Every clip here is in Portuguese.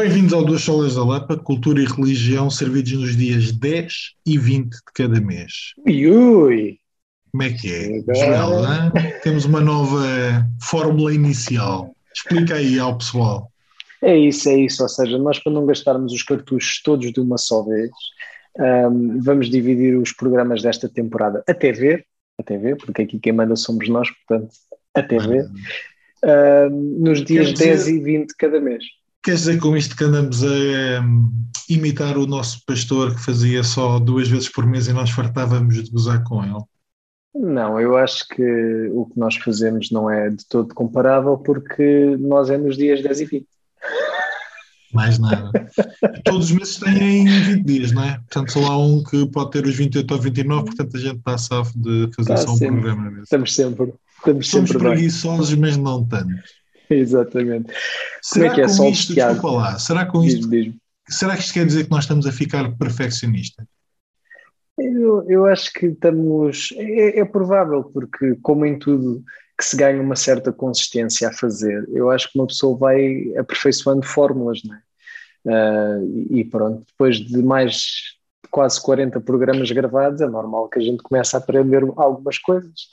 Bem-vindos ao Duas Solas da Lapa, Cultura e Religião, servidos nos dias 10 e 20 de cada mês. Ui, ui. Como é que é? Agora- Joel? Temos uma nova fórmula inicial. Explica aí ao pessoal. É isso, é isso. Ou seja, nós para não gastarmos os cartuchos todos de uma só vez, ahm, vamos dividir os programas desta temporada até ver, até ver, porque aqui quem manda somos nós, portanto, até ver, ahm, nos dias dizer- 10 e 20 de cada mês. Quer dizer com isto que andamos a hum, imitar o nosso pastor que fazia só duas vezes por mês e nós fartávamos de gozar com ele? Não, eu acho que o que nós fazemos não é de todo comparável, porque nós é nos dias 10 e 20. Mais nada. Todos os meses têm 20 dias, não é? Portanto, só há um que pode ter os 28 ou 29, portanto a gente está safo de fazer Está só um sempre. programa mesmo. Estamos sempre, estamos Somos sempre bem. preguiçosos, mas não tanto. Exatamente. Será é que é, com Sol isto, desculpa lá, será com isto, será que isto quer dizer que nós estamos a ficar perfeccionistas? Eu, eu acho que estamos. É, é provável, porque, como em tudo que se ganha uma certa consistência a fazer, eu acho que uma pessoa vai aperfeiçoando fórmulas, não é? Ah, e pronto, depois de mais quase 40 programas gravados, é normal que a gente comece a aprender algumas coisas.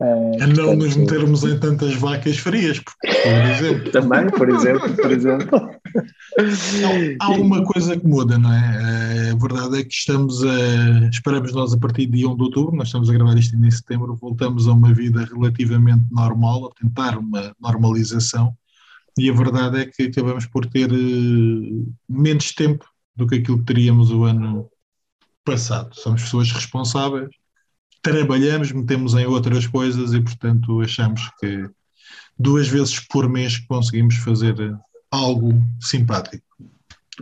A não portanto, nos metermos em tantas vacas frias, porque, por exemplo, Também, por exemplo, por exemplo. há, há uma coisa que muda, não é? Eh, A verdade é que estamos a. Esperamos nós a partir de 1 de outubro, nós estamos a gravar isto em setembro, voltamos a uma vida relativamente normal, a tentar uma normalização, e a verdade é que acabamos por ter eh, menos tempo do que aquilo que teríamos o ano passado. Somos pessoas responsáveis, trabalhamos, metemos em outras coisas e, portanto, achamos que duas vezes por mês conseguimos fazer eh, algo simpático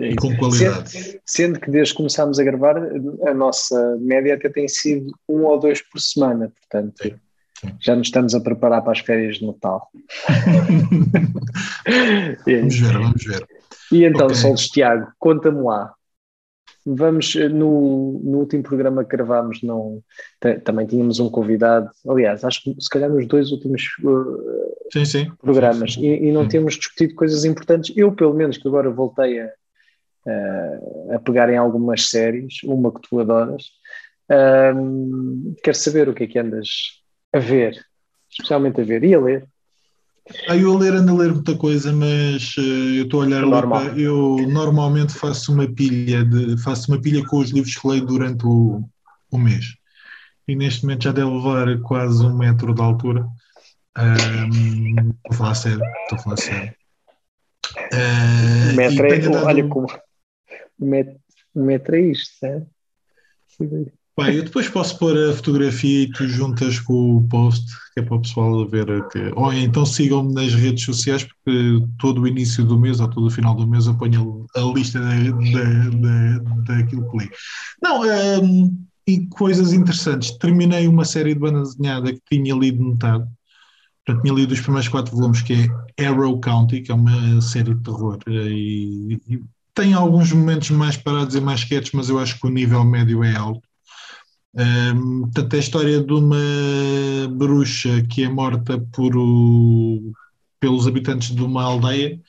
É e com qualidade. Sendo, sendo que desde que começámos a gravar, a nossa média até tem sido um ou dois por semana, portanto, Sim, sim. já nos estamos a preparar para as férias de Natal. É Vamos ver, vamos ver. e então, Ok. Solos Tiago, conta-me lá. Vamos, eh, no, no último programa que gravámos, não, ta- também tínhamos um convidado, aliás, acho que se calhar nos dois últimos eh, Sim, sim. programas Sim, e, e não temos discutido coisas importantes. Eu, pelo menos, que agora voltei a, a, a pegar em algumas séries, uma que tu adoras, ahm, quero saber o que é que andas a ver, especialmente a ver e a ler. Ah, eu a ler ando a ler muita coisa, mas eh, eu estou a olhar ali Normal. para- Eu normalmente faço uma pilha de faço uma pilha com os livros que leio durante o, o mês. E neste momento já deve levar quase um metro de altura. Ahm, Estou a falar sério, estou a falar sério. Ah, O metro e é, olha como o metro, o metro é isto, certo? Pá, eu depois posso pôr a fotografia e tu juntas com o post, que é para o pessoal ver. Que... Ou então sigam-me nas redes sociais, porque todo o início do mês ou todo o final do mês eu ponho a lista da, da, da, daquilo que li. Não, hum, e coisas interessantes. Terminei uma série de banda desenhada que tinha lido metade. Portanto, tinha lido os primeiros quatro volumes, que é Arrow County, que é uma série de terror. E, e tem alguns momentos mais parados e mais quietos, mas eu acho que o nível médio é alto. Portanto, é a história de uma bruxa que é morta por o- pelos habitantes de uma aldeia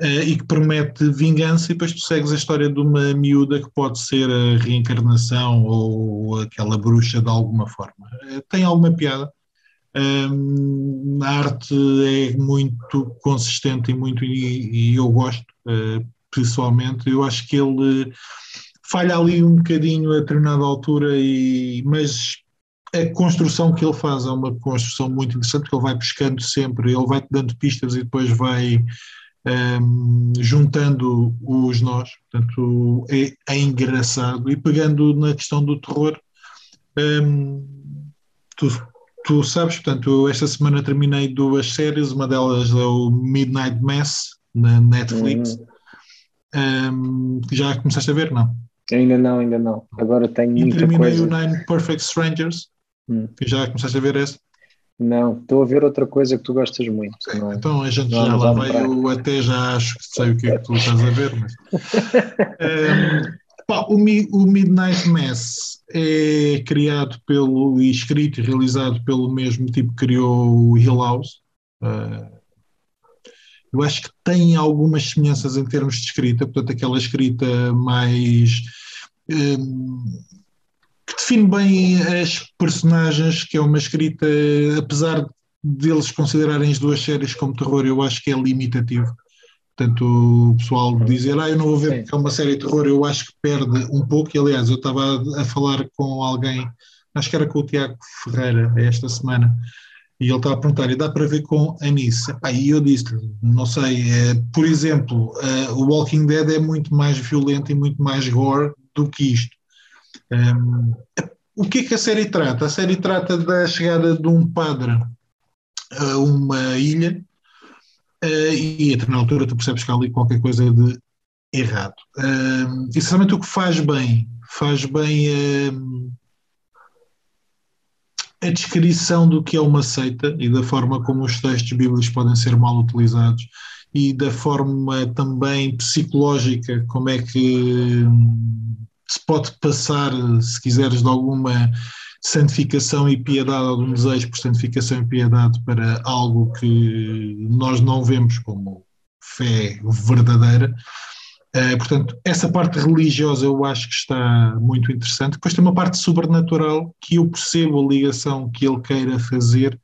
eh, e que promete vingança, e depois tu segues a história de uma miúda que pode ser a reencarnação ou aquela bruxa de alguma forma. Eh, tem alguma piada. Um, a arte é muito consistente e muito e, e eu gosto eh, pessoalmente. Eu acho que ele falha ali um bocadinho a determinada altura, e, mas a construção que ele faz é uma construção muito interessante, porque ele vai pescando sempre, ele vai-te dando pistas e depois vai hum, juntando os nós, portanto é, é engraçado. E pegando na questão do terror, hum, tu, tu sabes, portanto, esta semana terminei duas séries, uma delas é o Midnight Mass, na Netflix. Hum, já começaste a ver, não? Ainda não, ainda não. Agora tenho E muita terminei coisa. o Nine Perfect Strangers, Hum. que já começaste a ver esse. Não, estou a ver outra coisa que tu gostas muito. É? Então a gente Vamos já lá vai, eu até já acho que sei o que é que tu estás a ver, mas. Ehm, pá, o, Mi- o Midnight Mass é criado pelo e escrito e realizado pelo mesmo tipo que criou o Hill House. Eh, eu acho que tem algumas semelhanças em termos de escrita, portanto, aquela escrita mais. Um, que define bem as personagens, que é uma escrita, apesar deles considerarem as duas séries como terror, eu acho que é limitativo. Portanto, o pessoal dizer, ah, eu não vou ver porque é uma série de terror, eu acho que perde um pouco. E, aliás, eu estava a, a falar com alguém, acho que era com o Tiago Ferreira, esta semana, e ele estava a perguntar, e dá para ver com Anice? E eu disse não sei, é, por exemplo, uh, o Walking Dead é muito mais violento e muito mais gore do que isto. Um, o que é que a série trata? A série trata da chegada de um padre a uma ilha uh, e a na altura tu percebes que há ali qualquer coisa de errado. Uh, e sinceramente o que faz bem, faz bem uh, a descrição do que é uma seita e da forma como os textos bíblicos podem ser mal utilizados e da forma também psicológica como é que hum, se pode passar, se quiseres, de alguma santificação e piedade, ou de um desejo por santificação e piedade para algo que nós não vemos como fé verdadeira. Uh, portanto, essa parte religiosa eu acho que está muito interessante. Depois tem uma parte sobrenatural que eu percebo a ligação que ele queira fazer,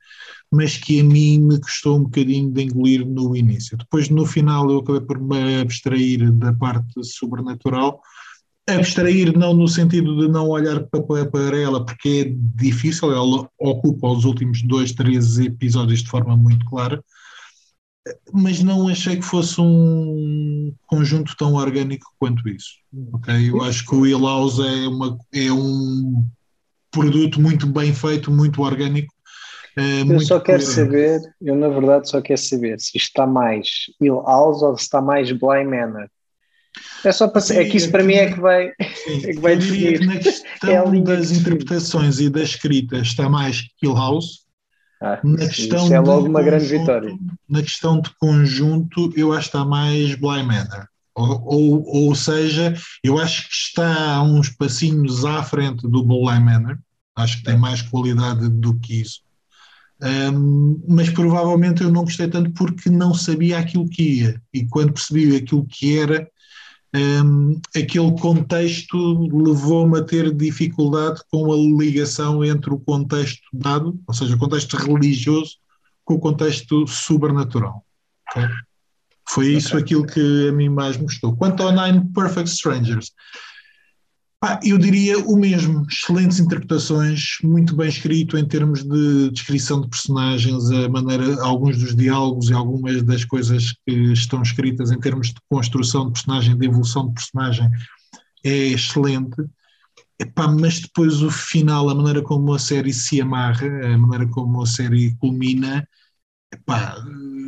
mas que a mim me custou um bocadinho de engolir no início. Depois, no final, eu acabei por me abstrair da parte sobrenatural abstrair não no sentido de não olhar para, para ela, porque é difícil, ela ocupa os últimos dois, três episódios de forma muito clara, mas não achei que fosse um conjunto tão orgânico quanto isso. Okay? Eu acho que o House é, uma, é um produto muito bem feito, muito orgânico. É, eu muito só quero saber, eu na verdade só quero saber se está mais House ou se está mais Blind Manor. É só para Sim, é que isso para mim é que vai, é que vai definir. Que na questão é das interpretações e da escrita está mais Kill House. Ah, na questão isso é logo uma grande vitória. Na questão de conjunto, eu acho que está mais Blind Manor. Ou, ou, ou seja, eu acho que está uns passinhos à frente do Blind Manor. Acho que tem mais qualidade do que isso. Um, mas provavelmente eu não gostei tanto porque não sabia aquilo que ia. E quando percebi aquilo que era, um, aquele contexto levou-me a ter dificuldade com a ligação entre o contexto dado, ou seja, o contexto religioso, com o contexto sobrenatural. Okay? Foi isso aquilo que a mim mais me gostou. Quanto ao Nine Perfect Strangers, ah, eu diria o mesmo, excelentes interpretações, muito bem escrito em termos de descrição de personagens, a maneira, alguns dos diálogos e algumas das coisas que estão escritas em termos de construção de personagem, de evolução de personagem, é excelente. Epá, mas depois o final, a maneira como a série se amarra, a maneira como a série culmina, epá,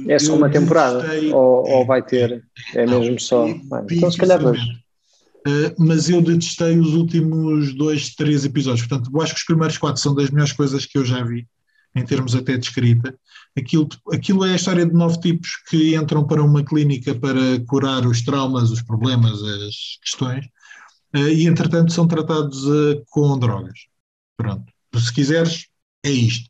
é só uma temporada? Gostei, ou, ou, vai ter? É mesmo só? É, então, se calhar dois. Uh, mas eu detestei os últimos dois, três episódios. Portanto, eu acho que os primeiros quatro são das melhores coisas que eu já vi, em termos até de escrita. Aquilo, aquilo é a história de nove tipos que entram para uma clínica para curar os traumas, os problemas, as questões, uh, e entretanto são tratados uh, com drogas. Pronto. Se quiseres, é isto.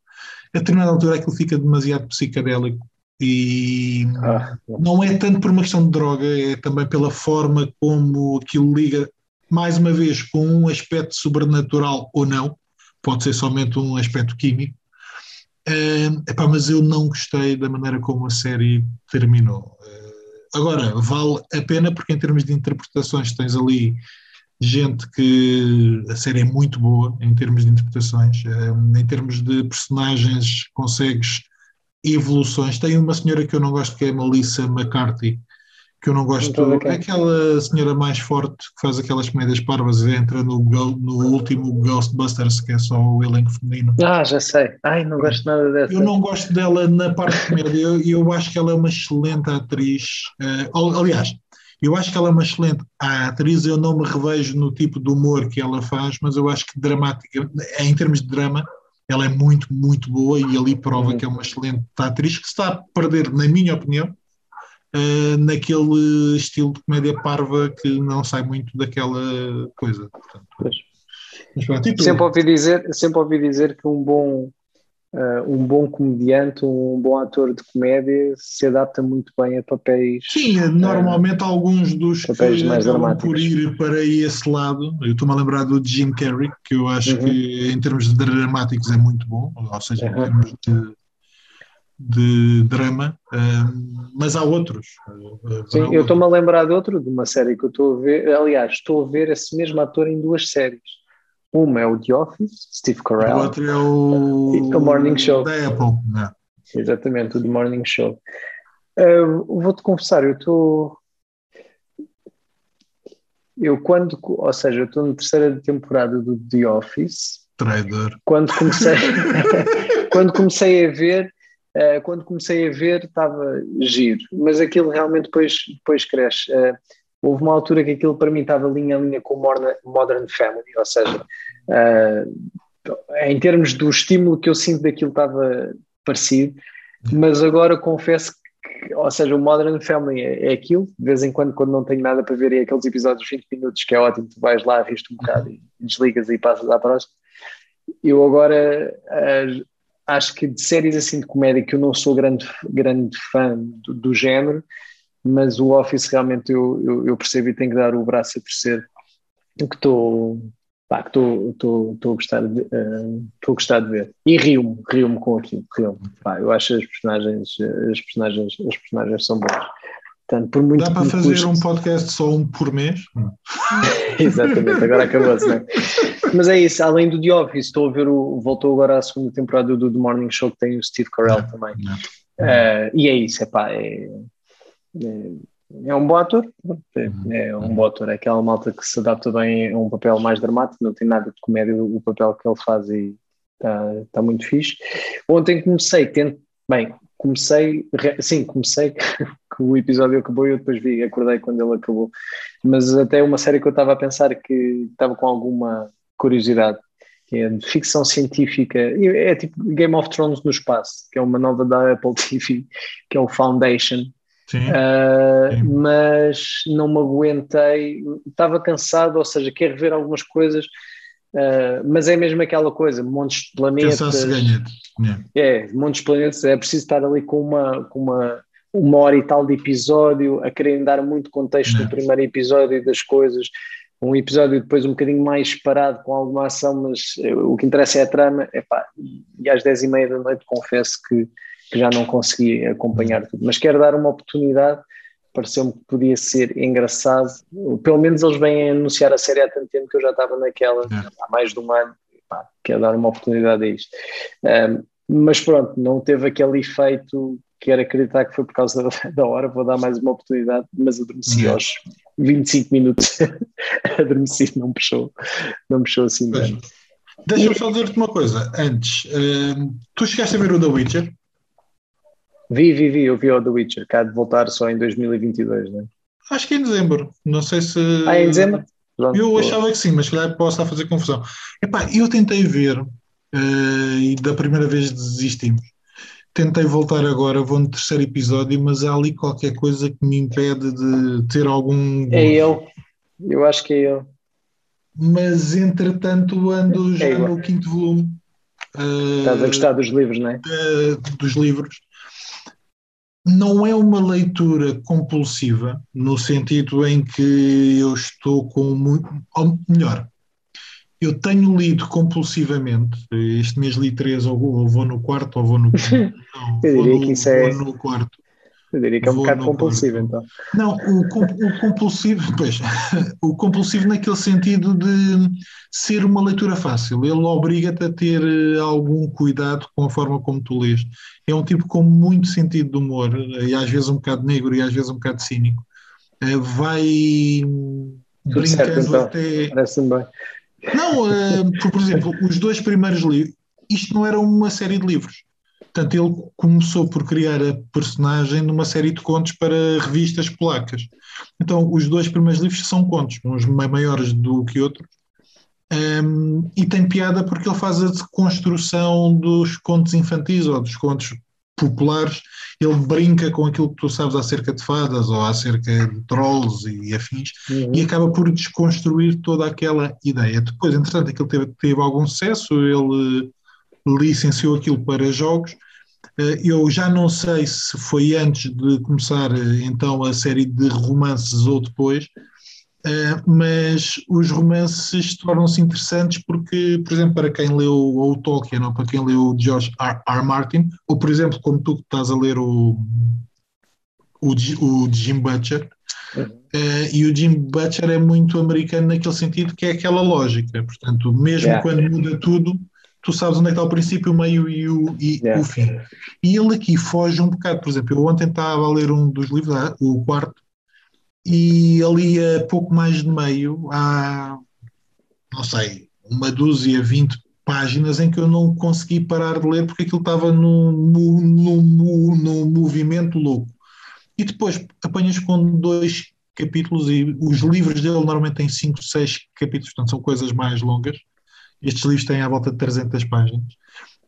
A determinada altura aquilo fica demasiado psicadélico e ah, não é tanto por uma questão de droga, é também pela forma como aquilo liga, mais uma vez, com um aspecto sobrenatural ou não, pode ser somente um aspecto químico. Uh, epá, mas eu não gostei da maneira como a série terminou. Uh, agora, vale a pena porque, em termos de interpretações, tens ali gente que a série é muito boa em termos de interpretações, em termos de personagens, consegues evoluções. Tem uma senhora que eu não gosto, que é Melissa McCarthy, que eu não gosto. É aquela senhora mais forte que faz aquelas comédias parvas e entra no, no último Ghostbusters, que é só o elenco feminino. Ah, já sei. Ai, não gosto nada dessa. Eu não gosto dela na parte de comédia. Eu, eu acho que ela é uma excelente atriz. Uh, aliás, eu acho que ela é uma excelente atriz. Eu não me revejo no tipo de humor que ela faz, mas eu acho que dramática, em termos de drama, ela é muito, muito boa e ali prova uhum. que é uma excelente atriz que se está a perder, na minha opinião, uh, naquele estilo de comédia parva que não sai muito daquela coisa. Portanto, sempre ouvi dizer sempre ouvi dizer que um bom uh, um bom comediante, um bom ator de comédia se adapta muito bem a papéis. Sim, normalmente uh, alguns dos papéis que mais acabam por ir para esse lado. Eu estou-me a lembrar do Jim Carrey, que eu acho uhum. que em termos de dramáticos é muito bom, ou seja, uhum. em termos de de drama, uh, mas há outros. Sim, eu estou-me a lembrar de outro, de uma série que eu estou a ver. Aliás, estou a ver esse mesmo ator em duas séries. Uma é o The Office, Steve Carell. O outro é o, o Morning Show. Da Apple, né? Exatamente, o The Morning Show. Uh, Vou-te confessar, eu estou. Eu quando, ou seja, eu estou na terceira temporada do The Office. Trader. Quando comecei, quando comecei a ver, uh, quando comecei a ver estava giro, mas aquilo realmente depois, depois cresce. Uh, houve uma altura que aquilo para mim estava linha a linha com Modern Family, ou seja, uh, em termos do estímulo que eu sinto daquilo estava parecido, mas agora confesso que, ou seja, o Modern Family é, é, aquilo, de vez em quando, quando não tenho nada para ver, é aqueles episódios de 20 minutos que é ótimo, tu vais lá, riste um bocado e desligas e passas à próxima. Eu agora uh, acho que de séries assim de comédia que eu não sou grande, grande fã do, do género, mas o Office realmente eu, eu, eu, percebo e tenho que dar o braço a torcer que estou pá, que estou a gostar de uh, a gostar de ver e rio-me, rio-me com aquilo rio eu acho as personagens as personagens, as personagens são boas Portanto, por muito Dá para fazer um podcast só um por mês? Exatamente, agora acabou-se, não é? Mas é isso, além do The Office, estou a ver o. Voltou agora a segunda temporada do The Morning Show que tem o Steve Carell não, também. Não. Uh, e é isso, epá, é, é, é um bom ator, é, uhum. é, um bom ator, é aquela malta que se adapta bem a um papel mais dramático, não tem nada de comédia o papel que ele faz e está tá muito fixe. Ontem comecei, tento, bem, comecei, sim, comecei que o episódio acabou e eu depois vi, acordei quando ele acabou, mas até uma série que eu estava a pensar que estava com alguma curiosidade, que é de ficção científica, é tipo Game of Thrones no espaço, que é uma nova da Apple TV, que é o Foundation, Sim. Uh, mas não me aguentei, estava cansado, ou seja, quero ver algumas coisas, uh, mas é mesmo aquela coisa, montes de planetas. Yeah. É, montes de planetas, é preciso estar ali com uma, com uma, uma hora e tal de episódio, a querem dar muito contexto yeah. no primeiro episódio das coisas. Um episódio depois um bocadinho mais parado com alguma ação, mas o que interessa é a trama. Epá, e às dez e meia da noite confesso que que já não consegui acompanhar tudo. Mas quero dar uma oportunidade, pareceu-me que podia ser engraçado. Pelo menos eles vêm anunciar a série há tanto tempo que eu já estava naquela é. há mais de um ano. Pá, quero dar uma oportunidade a isto. Um, mas pronto, não teve aquele efeito. Quero acreditar que foi por causa da hora, vou dar mais uma oportunidade, mas adormeci é. aos 25 minutos. adormeci, não puxou, não puxou assim bem. Deixa-me só dizer-te uma coisa antes. Uh, tu chegaste a ver o The Witcher? Vi, vi, vi, eu vi o The Witcher, cá de voltar só em 2022, não é? Acho que é em dezembro, não sei se. Ah, é em dezembro? Pronto, eu achava que sim, mas calhar posso estar a fazer confusão. Epá, eu tentei ver uh, e da primeira vez desistimos. Tentei voltar agora, vou no terceiro episódio, mas há ali qualquer coisa que me impede de ter algum. É eu, eu acho que é eu. Mas entretanto ando é já é no quinto volume. Uh, Estás a gostar dos livros, não é? Uh, dos livros não é uma leitura compulsiva, no sentido em que eu estou com muito. Ou melhor, eu tenho lido compulsivamente. Este mês li três, ou, ou vou no quarto, ou vou no. Não, eu diria no, que isso é. no quarto. Eu diria que é um bocado compulsivo, então. Não, o, o, compulsivo, pois, o compulsivo naquele sentido de ser uma leitura fácil. Ele obriga-te a ter eh, algum cuidado com a forma como tu lês. É um tipo com muito sentido de humor, e às vezes um bocado negro e às vezes um bocado cínico. Eh, vai brincando certo, então. até. Parece-me bem. Não, por, por exemplo, os dois primeiros livros, isto não era uma série de livros Portanto, ele começou por criar a personagem numa série de contos para revistas polacas. Então, os dois primeiros livros são contos, uns maiores do que outros, um, e tem piada porque ele faz a construção dos contos infantis ou dos contos populares. Ele brinca com aquilo que tu sabes acerca de fadas ou acerca de trolls e afins uhum. e acaba por desconstruir toda aquela ideia. Depois, entretanto, aquilo teve, teve algum sucesso, ele licenciou aquilo para jogos. Uh, eu já não sei se foi antes de começar uh, então a série de romances ou depois, Uh, mas os romances tornam-se interessantes porque, por exemplo, para quem leu o Tolkien ou para quem leu o George R. R. Martin, ou por exemplo, como tu que estás a ler o, o, o Jim Butcher, uh, e o Jim Butcher é muito americano naquele sentido que é aquela lógica, portanto, mesmo yeah. quando muda tudo, tu sabes onde é que está o princípio, o meio e o, e yeah. o fim. E ele aqui foge um bocado, por exemplo, eu ontem estava a ler um dos livros, ah, o quarto, e ali a pouco mais de meio há, não sei, uma dúzia, vinte páginas em que eu não consegui parar de ler porque aquilo estava num, num, num, num movimento louco. E depois apanhas com dois capítulos e os livros dele normalmente têm cinco, seis capítulos, portanto são coisas mais longas. Estes livros têm à volta de 300 páginas.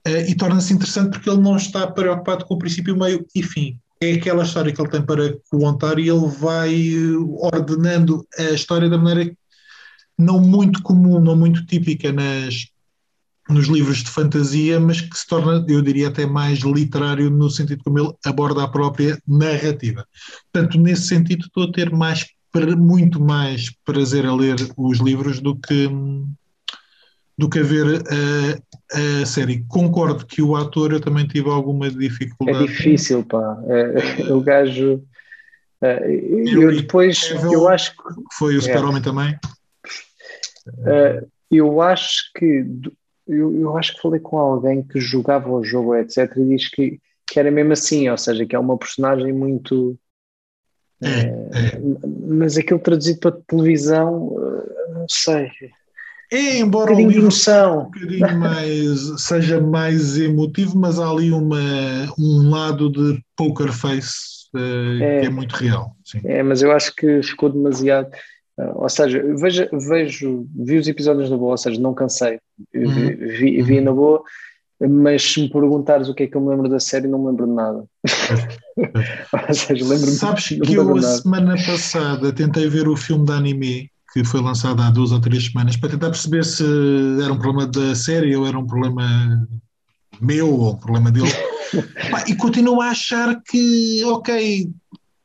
Uh, e torna-se interessante porque ele não está preocupado com o princípio, meio e fim é aquela história que ele tem para contar e ele vai ordenando a história da maneira não muito comum, não muito típica nas, nos livros de fantasia, mas que se torna, eu diria, até mais literário no sentido como ele aborda a própria narrativa. Portanto, nesse sentido, estou a ter mais, muito mais prazer a ler os livros do que do que a ver a, a série. Concordo que o ator eu também tive alguma dificuldade. É difícil, pá. É, é o gajo. É, eu, eu depois, eu acho que. Foi o Super-Homem é. também? É, eu acho que. Eu, eu acho que falei com alguém que jogava o jogo, etc., e diz que, que era mesmo assim, ou seja, que é uma personagem muito. É, é. Mas aquilo traduzido para televisão, não sei. Embora um o livro um bocadinho mais, seja mais emotivo, mas há ali uma, um lado de poker face uh, é, que é muito real. Sim. É, mas eu acho que ficou demasiado. Uh, ou seja, vejo, vejo, vi os episódios na boa, ou seja, não cansei, uhum. vi, vi, vi uhum. na boa, mas se me perguntares o que é que eu me lembro da série, não me lembro de nada. ou seja, lembro-me Sabes que eu, a semana passada, tentei ver o filme de anime que foi lançado há duas ou três semanas para tentar perceber se era um problema da série ou era um problema meu ou um problema dele. e continuo a achar que, ok,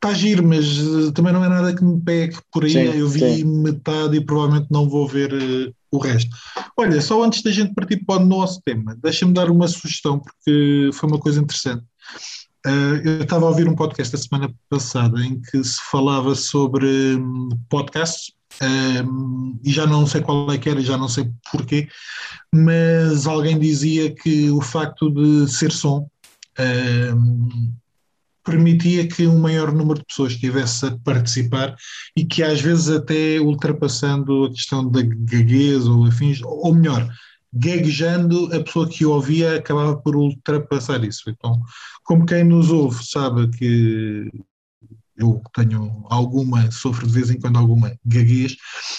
está giro, mas uh, também não é nada que me pegue por aí. Sim, eu vi sim. metade e provavelmente não vou ver uh, o resto. Olha, só antes da gente partir para o nosso tema, deixa-me dar uma sugestão, porque foi uma coisa interessante. Uh, eu estava a ouvir um podcast a semana passada em que se falava sobre um, podcasts um, e já não sei qual é que era, já não sei porquê, mas alguém dizia que o facto de ser som um, permitia que um maior número de pessoas estivesse a participar e que às vezes até ultrapassando a questão da gaguez ou afins, ou melhor, gaguejando, a pessoa que ouvia acabava por ultrapassar isso. Então, como quem nos ouve sabe que eu tenho alguma, sofro de vez em quando alguma gaguez.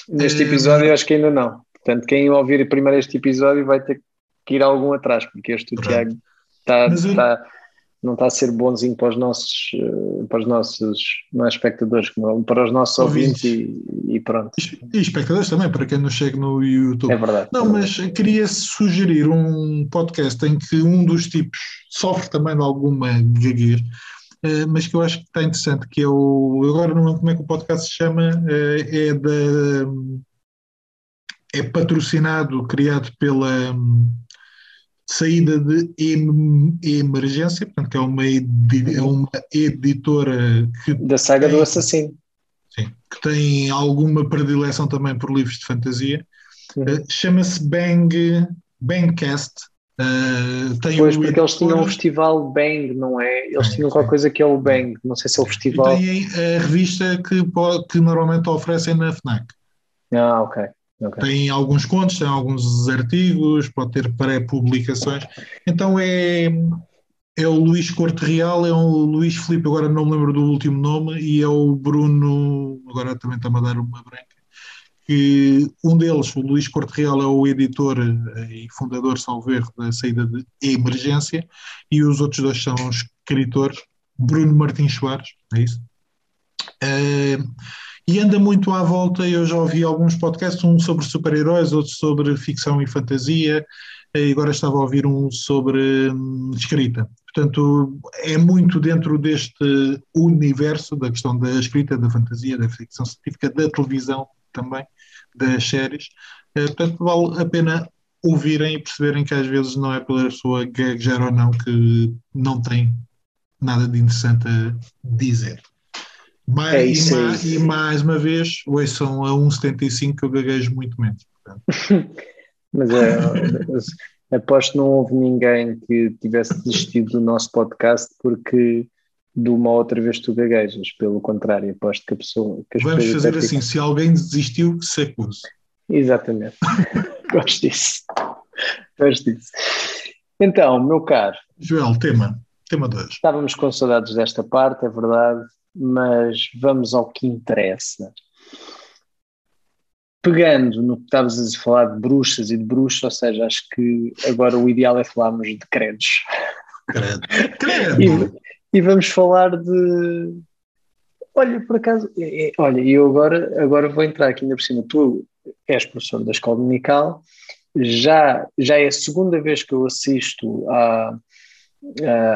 Neste eh, episódio uh, acho que ainda não. Portanto, quem ouvir primeiro este episódio vai ter que ir algum atrás, porque este pronto. Tiago está, está, não está a ser bonzinho para os nossos, eh, para os nossos não é espectadores, para os nossos ouvintes, ouvintes e, e, pronto. E espectadores também, para quem nos chega no YouTube. É verdade. Não, mas queria sugerir um podcast em que um dos tipos sofre também de alguma gaguez mas que eu acho que está interessante, que é o. Agora não lembro como é que o podcast se chama, eh, é da. É patrocinado, criado pela hum, saída de emergência, portanto, que é uma, é uma editora que. Da saga tem, do assassino. Sim, que tem alguma predileção também por livros de fantasia. Uh, Chama-se Bang, Bangcast Uh, pois, porque eles tinham um festival Bang, não é? Eles tinham qualquer coisa que é o Bang, não sei se é o festival. E tem a revista que, que normalmente oferecem na FNAC. Ah, ok. okay. Tem alguns contos, tem alguns artigos, pode ter pré-publicações. Então é, é o Luís Corte Real, é o Luís Filipe, agora não me lembro do último nome, e é o Bruno, agora também está-me a dar uma branca que um deles, o Luís Corte Real, é o editor eh, e fundador, salvo erro, da saída de Emergência, e os outros dois são os escritores, Bruno Martins Soares, é isso? Uh, e anda muito à volta, eu já ouvi alguns podcasts, um sobre super-heróis, outro sobre ficção e fantasia, e agora estava a ouvir um sobre hum, escrita. Portanto, é muito dentro deste universo da questão da escrita, da fantasia, da ficção científica, da televisão também, das séries. Eh, portanto, vale a pena ouvirem e perceberem que às vezes não é pela pessoa gaguejar ou não que não tem nada de interessante a dizer. Mais, é isso, e, é mais, e, mais, uma vez, ouçam a 1,75 que eu gaguejo muito menos. Mas é, aposto que não houve ninguém que tivesse desistido do nosso podcast porque de uma outra vez tu gaguejas, pelo contrário, aposto que a pessoa. Que Vamos fazer assim: se alguém desistiu, se acuse. Exatamente. Gosto disso. Gosto disso. Então, meu caro. Joel, tema. Tema 2. Estávamos com saudades desta parte, é verdade, mas vamos ao que interessa. Pegando no que estavas a falar de bruxas e de bruxos, ou seja, acho que agora o ideal é falarmos de credos. Credo. Credo. E, e vamos falar de. Olha, por acaso, é, é, olha, eu agora, agora vou entrar aqui ainda por cima. Tu és professor da escola dominical, já, já é a segunda vez que eu assisto à,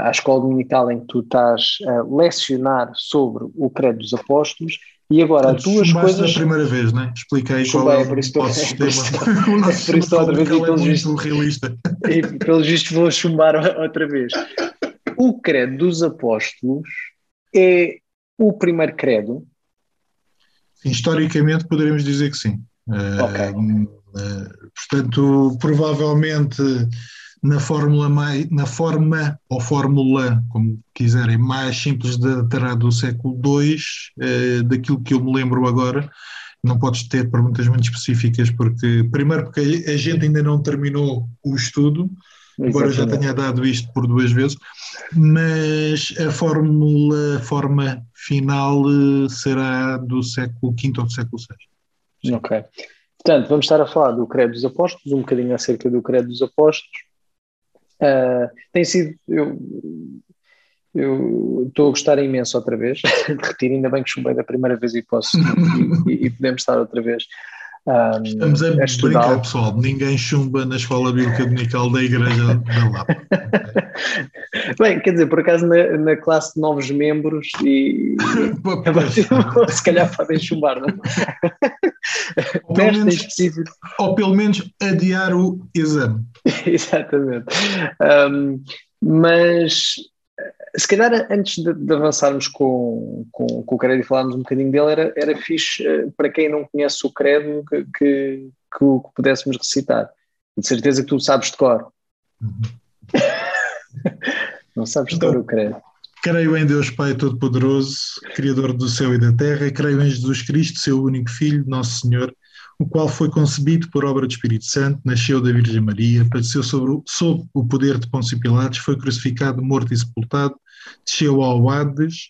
à escola dominical em que tu estás a lecionar sobre o credo dos apóstolos e agora Portanto, duas coisas. a primeira vez, né? Expliquei qual é, é o nosso sistema. o nosso sistema isso outra vez, é muito realista. E pelos vistos vou chumbar outra vez. O credo dos apóstolos é o primeiro credo? Historicamente poderemos dizer que sim. Okay. Uh, portanto, provavelmente na fórmula mais, na forma ou fórmula, como quiserem, mais simples datará do século II, uh, daquilo que eu me lembro agora. Não podes ter perguntas muito específicas, porque, primeiro, porque a gente ainda não terminou o estudo, embora já tenha dado isto por duas vezes, mas a fórmula, a forma final será do século V ou do século VI. Ok. Portanto, vamos estar a falar do Credo dos Apóstolos, um bocadinho acerca do Credo dos Apóstolos. Uh, tem sido. Eu, eu estou a gostar imenso outra vez de retiro, ainda bem que chumbei da primeira vez e posso e, e, podemos estar outra vez um, Estamos a, a brincar, pessoal. Ninguém chumba na escola bíblica dominical da igreja da Lapa. Bem, quer dizer, por acaso na, na classe de novos membros e se calhar podem chumbar, não é? ou pelo, menos, específico. ou pelo menos adiar o exame. Exatamente. Um, mas se calhar antes de, de avançarmos com, com, com, o credo e falarmos um bocadinho dele, era, era fixe eh, para quem não conhece o credo que, que, que, o, que pudéssemos recitar. De certeza que tu sabes de cor. Uhum. não sabes de cor então, o credo. Creio em Deus Pai Todo-Poderoso, Criador do céu e da terra, e creio em Jesus Cristo, seu único Filho, nosso Senhor, o qual foi concebido por obra do Espírito Santo, nasceu da Virgem Maria, padeceu sobre, sob o poder de Pôncio Pilatos, foi crucificado, morto e sepultado, desceu ao Hades,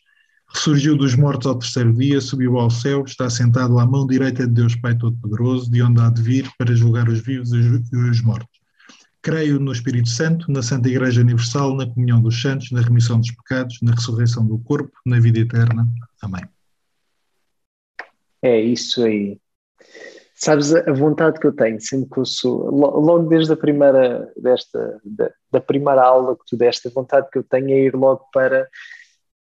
ressurgiu dos mortos ao terceiro dia, subiu ao céu, está sentado à mão direita de Deus Pai Todo-Poderoso, de onde há de vir para julgar os vivos e os mortos. Creio no Espírito Santo, na Santa Igreja Universal, na comunhão dos santos, na remissão dos pecados, na ressurreição do corpo, na vida eterna. Amém. É isso aí. Sabes a vontade que eu tenho, sempre que eu sou, logo desde a primeira, desta, da, da primeira aula que tu deste, a vontade que eu tenho é ir logo para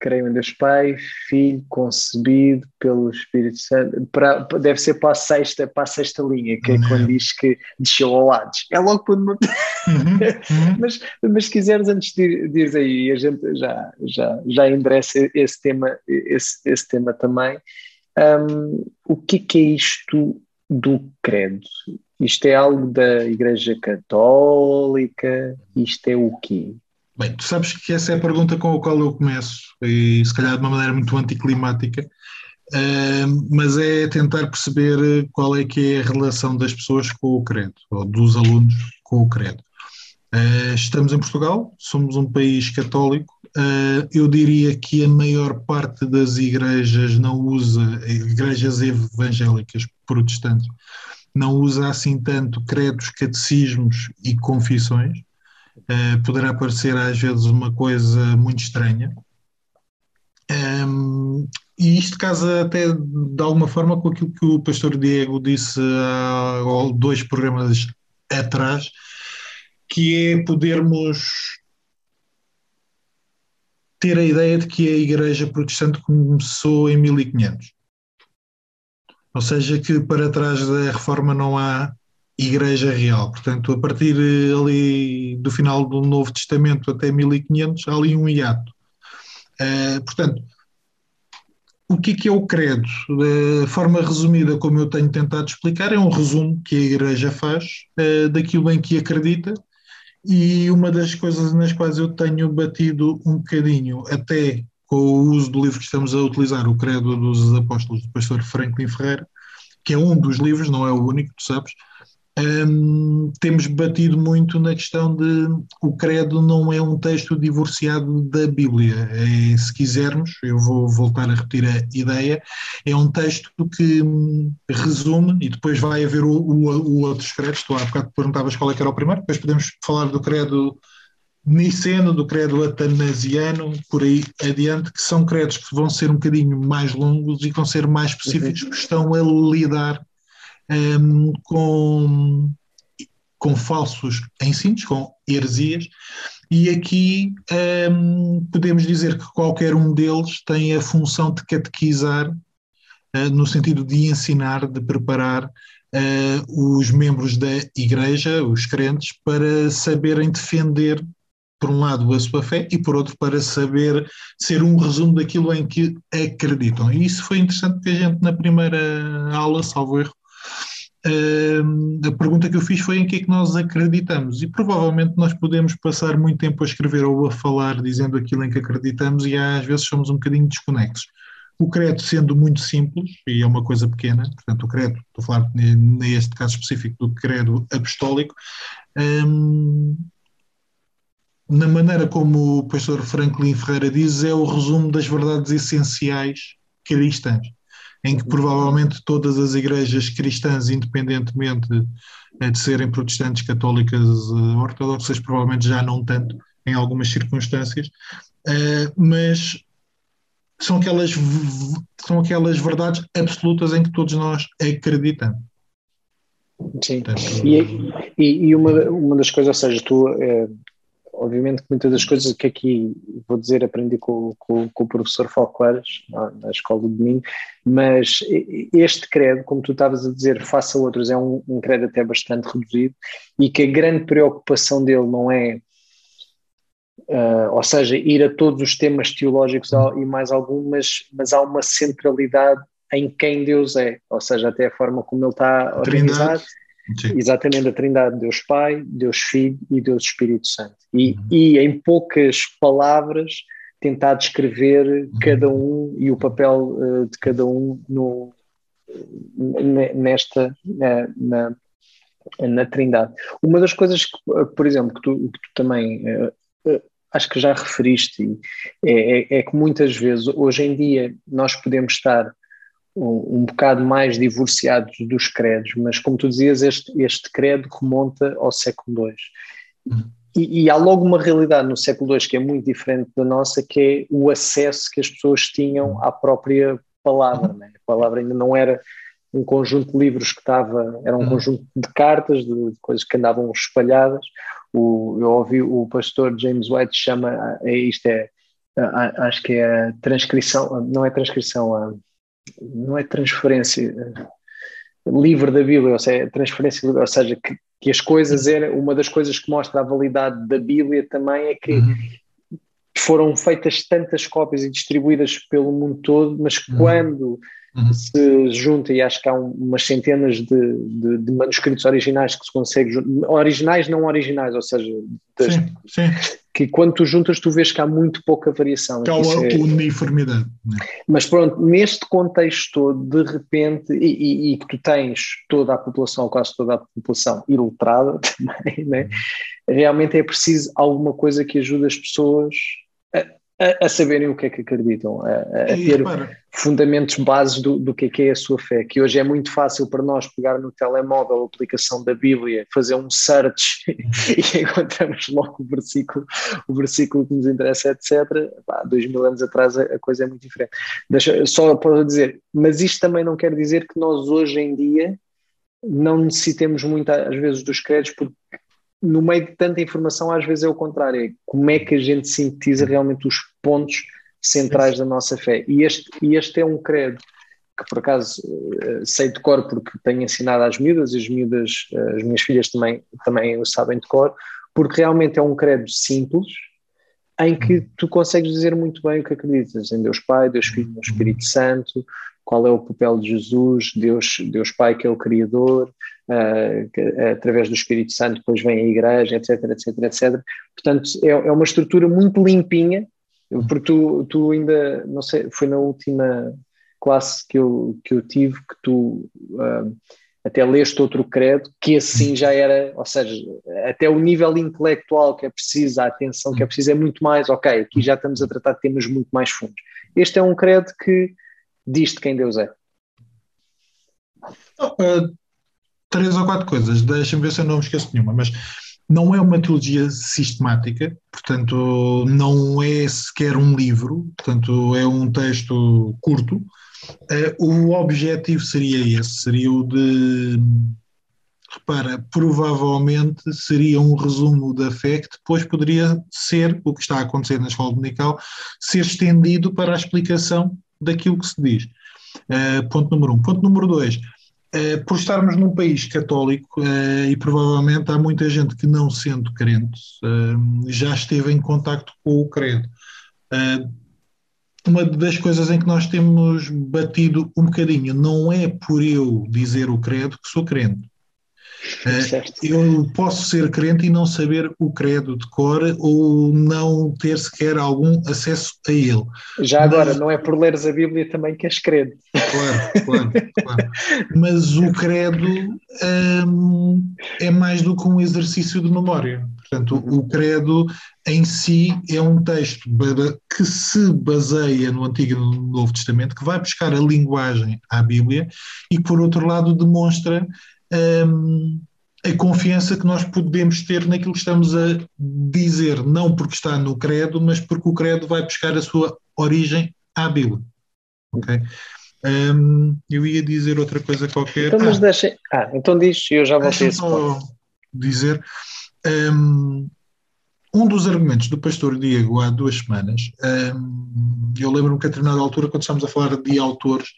creio em Deus Pai, Filho, concebido pelo Espírito Santo, para, deve ser para a sexta, para a sexta linha, que é quando diz que desceu ao lado. É logo quando uhum, uhum. mas, mas se quiseres antes de, ir aí, a gente já, já, já endereça esse tema, esse, esse tema também. Um, o que é, que é isto do credo? Isto é algo da Igreja Católica? Isto é o quê? Bem, tu sabes que essa é a pergunta com a qual eu começo, e se calhar de uma maneira muito anticlimática, uh, mas é tentar perceber qual é que é a relação das pessoas com o credo, ou dos alunos com o credo. Uh, estamos em Portugal, somos um país católico, uh, eu diria que a maior parte das igrejas não usa, igrejas evangélicas protestantes, não usa assim tanto credos, catecismos e confissões, uh, poderá parecer às vezes uma coisa muito estranha, um, e isto casa até de alguma forma com aquilo que o pastor Diego disse há dois programas atrás, que é podermos ter a ideia de que a Igreja Protestante começou em 1500. Ou seja, que para trás da reforma não há Igreja Real. Portanto, a partir ali do final do Novo Testamento até 1500, há ali um hiato. Uh, portanto, o que é, que é o credo? Da forma resumida, como eu tenho tentado explicar, é um resumo que a Igreja faz uh, daquilo em que acredita e uma das coisas nas quais eu tenho batido um bocadinho, até com o uso do livro que estamos a utilizar, o Credo dos Apóstolos, do pastor Franklin Ferreira, que é um dos livros, não é o único, tu sabes, um, temos batido muito na questão de o credo não é um texto divorciado da Bíblia. É, se quisermos, eu vou voltar a repetir a ideia, é um texto que hum, resume, e depois vai haver o, o, o outros credos, tu há bocado perguntavas qual é que era o primeiro, depois podemos falar do credo niceno, do credo atanasiano, por aí adiante, que são credos que vão ser um bocadinho mais longos e que vão ser mais específicos, que estão a lidar um, com, com falsos ensinos, com heresias, e aqui um, podemos dizer que qualquer um deles tem a função de catequizar, uh, no sentido de ensinar, de preparar uh, os membros da Igreja, os crentes, para saberem defender por um lado, a sua fé e, por outro, para saber ser um resumo daquilo em que acreditam. E isso foi interessante porque a gente, na primeira aula, salvo erro, a pergunta que eu fiz foi em que é que nós acreditamos e provavelmente nós podemos passar muito tempo a escrever ou a falar dizendo aquilo em que acreditamos e às vezes somos um bocadinho desconexos. O credo sendo muito simples, e é uma coisa pequena, portanto o credo, estou a falar neste caso específico do credo apostólico, na maneira como o pastor Franklin Ferreira diz, é o resumo das verdades essenciais cristãs em que provavelmente todas as igrejas cristãs, independentemente eh, de serem protestantes, católicas, eh, ortodoxas, provavelmente já não tanto em algumas circunstâncias, eh, mas são aquelas, são aquelas verdades absolutas em que todos nós acreditamos. Sim, Portanto, e, e, e, uma, uma das coisas, ou seja, tu obviamente que muitas das coisas que aqui vou dizer aprendi com, com, com o professor Falclares na, escola de domingo, mas este credo, como tu estavas a dizer, faça outros, é um, um credo até bastante reduzido e que a grande preocupação dele não é Uh, ou seja, ir a todos os temas teológicos e mais algumas, mas há uma centralidade em quem Deus é, ou seja, até a forma como ele está organizado, Sim. Exatamente, a Trindade, Deus Pai, Deus Filho e Deus Espírito Santo. E, uhum. e em poucas palavras, tentar descrever uhum. cada um e o papel uh, de cada um no, nesta, na, na, na, Trindade. Uma das coisas que, por exemplo, que tu, que tu também uh, uh, acho que já referiste é, é, é que muitas vezes, hoje em dia, nós podemos estar um, um bocado mais divorciados dos credos, mas como tu dizias, este, este credo remonta ao século II. Uhum. E, e, há logo uma realidade no século II que é muito diferente da nossa, que é o acesso que as pessoas tinham à própria palavra. Né? A palavra ainda não era um conjunto de livros que estava, era um uhum. conjunto de cartas, de, de, coisas que andavam espalhadas. O, eu ouvi o pastor James White chama, isto é, acho que é a transcrição, não é transcrição, a não é transferência livre da Bíblia, ou seja, transferência, ou seja, que, que as coisas era uma das coisas que mostra a validade da Bíblia também é que uhum. foram feitas tantas cópias e distribuídas pelo mundo todo, mas uhum. quando uhum. se junta, e acho que há um, umas centenas de, de, de, manuscritos originais que se consegue, originais não originais, ou seja, das, sim, sim que quando tu juntas tu vês que há muito pouca variação. Que há é... uniformidade. Né? Mas pronto, neste contexto todo, de repente, e, e, e, que tu tens toda a população, quase toda a população ilustrada também, né? Realmente é preciso alguma coisa que ajude as pessoas a, a, saberem o que é que acreditam, a, a ter fundamentos bases do, do que é que é a sua fé, que hoje é muito fácil para nós pegar no telemóvel a aplicação da Bíblia, fazer um search e encontramos logo o versículo, o versículo que nos interessa, etc. Há dois mil anos atrás a, a coisa é muito diferente. Deixa, só para dizer, mas isto também não quer dizer que nós hoje em dia não necessitemos muito às vezes dos créditos porque no meio de tanta informação, às vezes é o contrário. É como é que a gente sintetiza realmente os pontos centrais da nossa fé. E este, e este é um credo que, por acaso, eh, sei de cor porque tenho ensinado às miúdas, e as miúdas, eh, as minhas filhas também, também o sabem de cor, porque realmente é um credo simples, em que tu consegues dizer muito bem o que acreditas, em Deus Pai, Deus Filho, Deus Espírito Santo, qual é o papel de Jesus, Deus, Deus Pai que é o Criador, que, através do Espírito Santo depois vem a Igreja, etc, etc, etc. Portanto, é, é uma estrutura muito limpinha, porque tu, tu ainda, não sei, foi na última classe que eu, que eu tive que tu uh, até leste outro credo, que assim já era, ou seja, até o nível intelectual que é preciso, a atenção que é preciso é muito mais, ok, aqui já estamos a tratar de temas muito mais fundos. Este é um credo que diz-te quem Deus é? Três ou quatro coisas, deixa-me ver se eu não me esqueço nenhuma, mas não é uma teologia sistemática, portanto, não é sequer um livro, portanto, é um texto curto. Uh, o objetivo seria esse, seria o de. Repara, provavelmente seria um resumo da fé que depois poderia ser, o que está a acontecer na escola dominical, ser estendido para a explicação daquilo que se diz. Uh, ponto número um. Ponto número dois. Uh, por estarmos num país católico uh, e provavelmente há muita gente que não sendo crente já esteve em contacto com o credo. uma das coisas em que nós temos batido um bocadinho não é por eu dizer o credo que sou crente. Uh, eu posso ser crente e não saber o credo de cor ou não ter sequer algum acesso a ele. Já Mas, agora, não é por leres a Bíblia também que és crente. Claro, claro, claro. Mas o credo um, é mais do que um exercício de memória. Portanto, o credo em si é um texto que se baseia no Antigo e no Novo Testamento, que vai buscar a linguagem à Bíblia e, por outro lado, demonstra um, a confiança que nós podemos ter naquilo que estamos a dizer, não porque está no credo, mas porque o credo vai buscar a sua origem à Bíblia. Ok? Um, eu ia dizer outra coisa qualquer. Então, mas ah, ah, então diz, eu já voltei a esse ponto. dizer. Um, um dos argumentos do pastor Diego há duas semanas, um, eu lembro-me que a determinada altura, quando estávamos a falar de autores,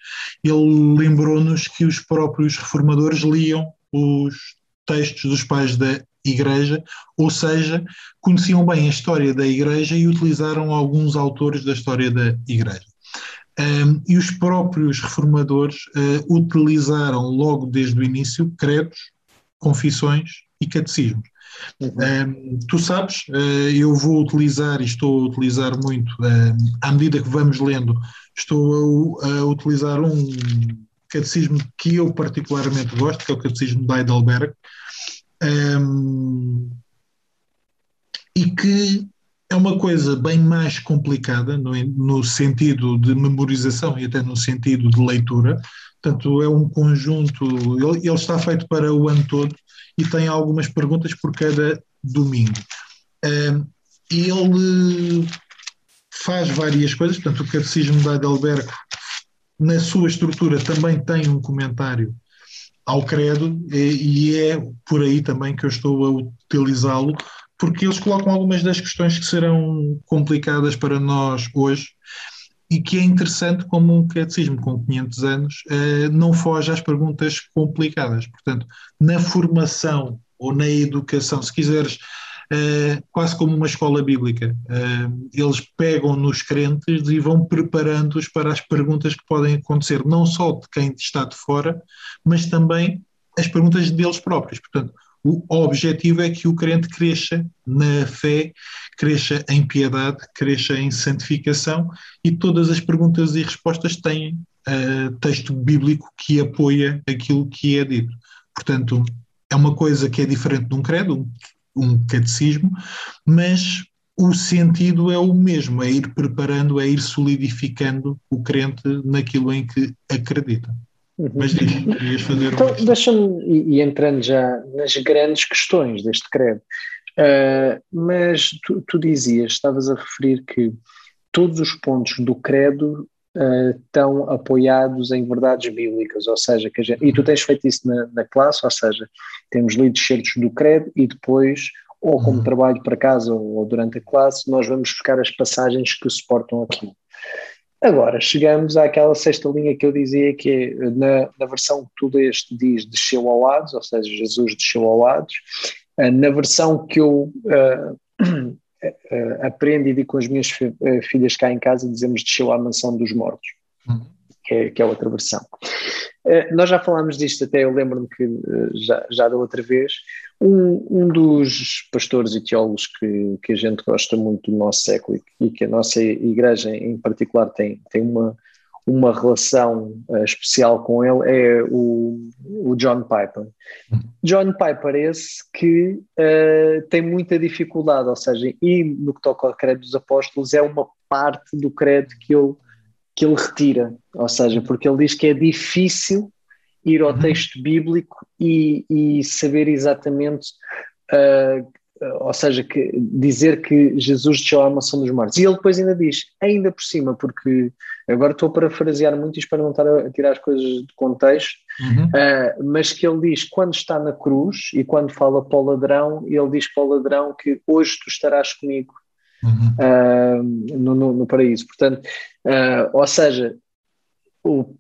ele lembrou-nos que os próprios reformadores liam os textos dos pais da Igreja, ou seja, conheciam bem a história da Igreja e utilizaram alguns autores da história da Igreja. Um, e os próprios reformadores uh, utilizaram logo desde o início credos, confissões e catecismos. Uhum. tu sabes, uh, eu vou utilizar e estou a utilizar muito, à medida que vamos lendo, estou a, a, utilizar um catecismo que eu particularmente gosto, que é o catecismo de Heidelberg, um, e que é uma coisa bem mais complicada no, no, sentido de memorização e até no sentido de leitura. Portanto, é um conjunto, ele, ele está feito para o ano todo e tem algumas perguntas por cada domingo. Um, ele faz várias coisas, portanto, o Catecismo de Heidelberg, na sua estrutura, também tem um comentário ao credo, e é por aí também que eu estou a utilizá-lo, porque eles colocam algumas das questões que serão complicadas para nós hoje e que é interessante como um catecismo com 500 anos uh, não foge às perguntas complicadas. Portanto, na formação ou na educação, se quiseres, uh, quase como uma escola bíblica, uh, eles pegam nos crentes e vão preparando-os para as perguntas que podem acontecer, não só de quem está de fora, mas também as perguntas deles próprios. Portanto, o objetivo é que o crente cresça na fé, cresça em piedade, cresça em santificação e todas as perguntas e respostas têm uh, texto bíblico que apoia aquilo que é dito. Portanto, é uma coisa que é diferente de um credo, um, catecismo, mas o sentido é o mesmo, é ir preparando, é ir solidificando o crente naquilo em que acredita. Uhum. Mas diz, ias fazer Então, deixa-me, e, e, entrando já nas grandes questões deste credo, uh, mas tu, tu, dizias, estavas a referir que todos os pontos do credo uh, estão apoiados em verdades bíblicas, ou seja, que gente, e tu tens feito isso na, na, classe, ou seja, temos lido certos do credo e depois ou como uhum. trabalho para casa ou durante a classe, nós vamos buscar as passagens que suportam aquilo. Agora, chegamos àquela sexta linha que eu dizia que é, na, na versão que tu leste diz desceu ao Hades, ou seja, Jesus desceu ao Hades. Uh, na versão que eu uh, uh, aprendo e digo com as minhas filhas cá em casa, dizemos desceu à mansão dos mortos, uhum. que, é, que é outra versão. Nós já falámos disto até, eu lembro-me que já, já da outra vez, um, um, dos pastores e teólogos que, que a gente gosta muito do nosso século e, que a nossa igreja em particular tem, tem uma, uma relação uh, especial com ele é o, o John Piper. John Piper esse que uh, tem muita dificuldade, ou seja, e no que toca ao credo dos apóstolos é uma parte do credo que ele, que ele retira, ou seja, porque ele diz que é difícil ir ao uhum. texto bíblico e, e saber exatamente, uh, ou seja, que, dizer que Jesus desceu à mansão dos mortos. E ele depois ainda diz, ainda por cima, porque agora estou a parafrasear muito e espero não estar a tirar as coisas de contexto, uhum. uh, mas que ele diz quando está na cruz e quando fala para o ladrão, ele diz para o ladrão que hoje tu estarás comigo. Uhum. Uh, no, no, no, paraíso. Portanto, uh, ou seja, o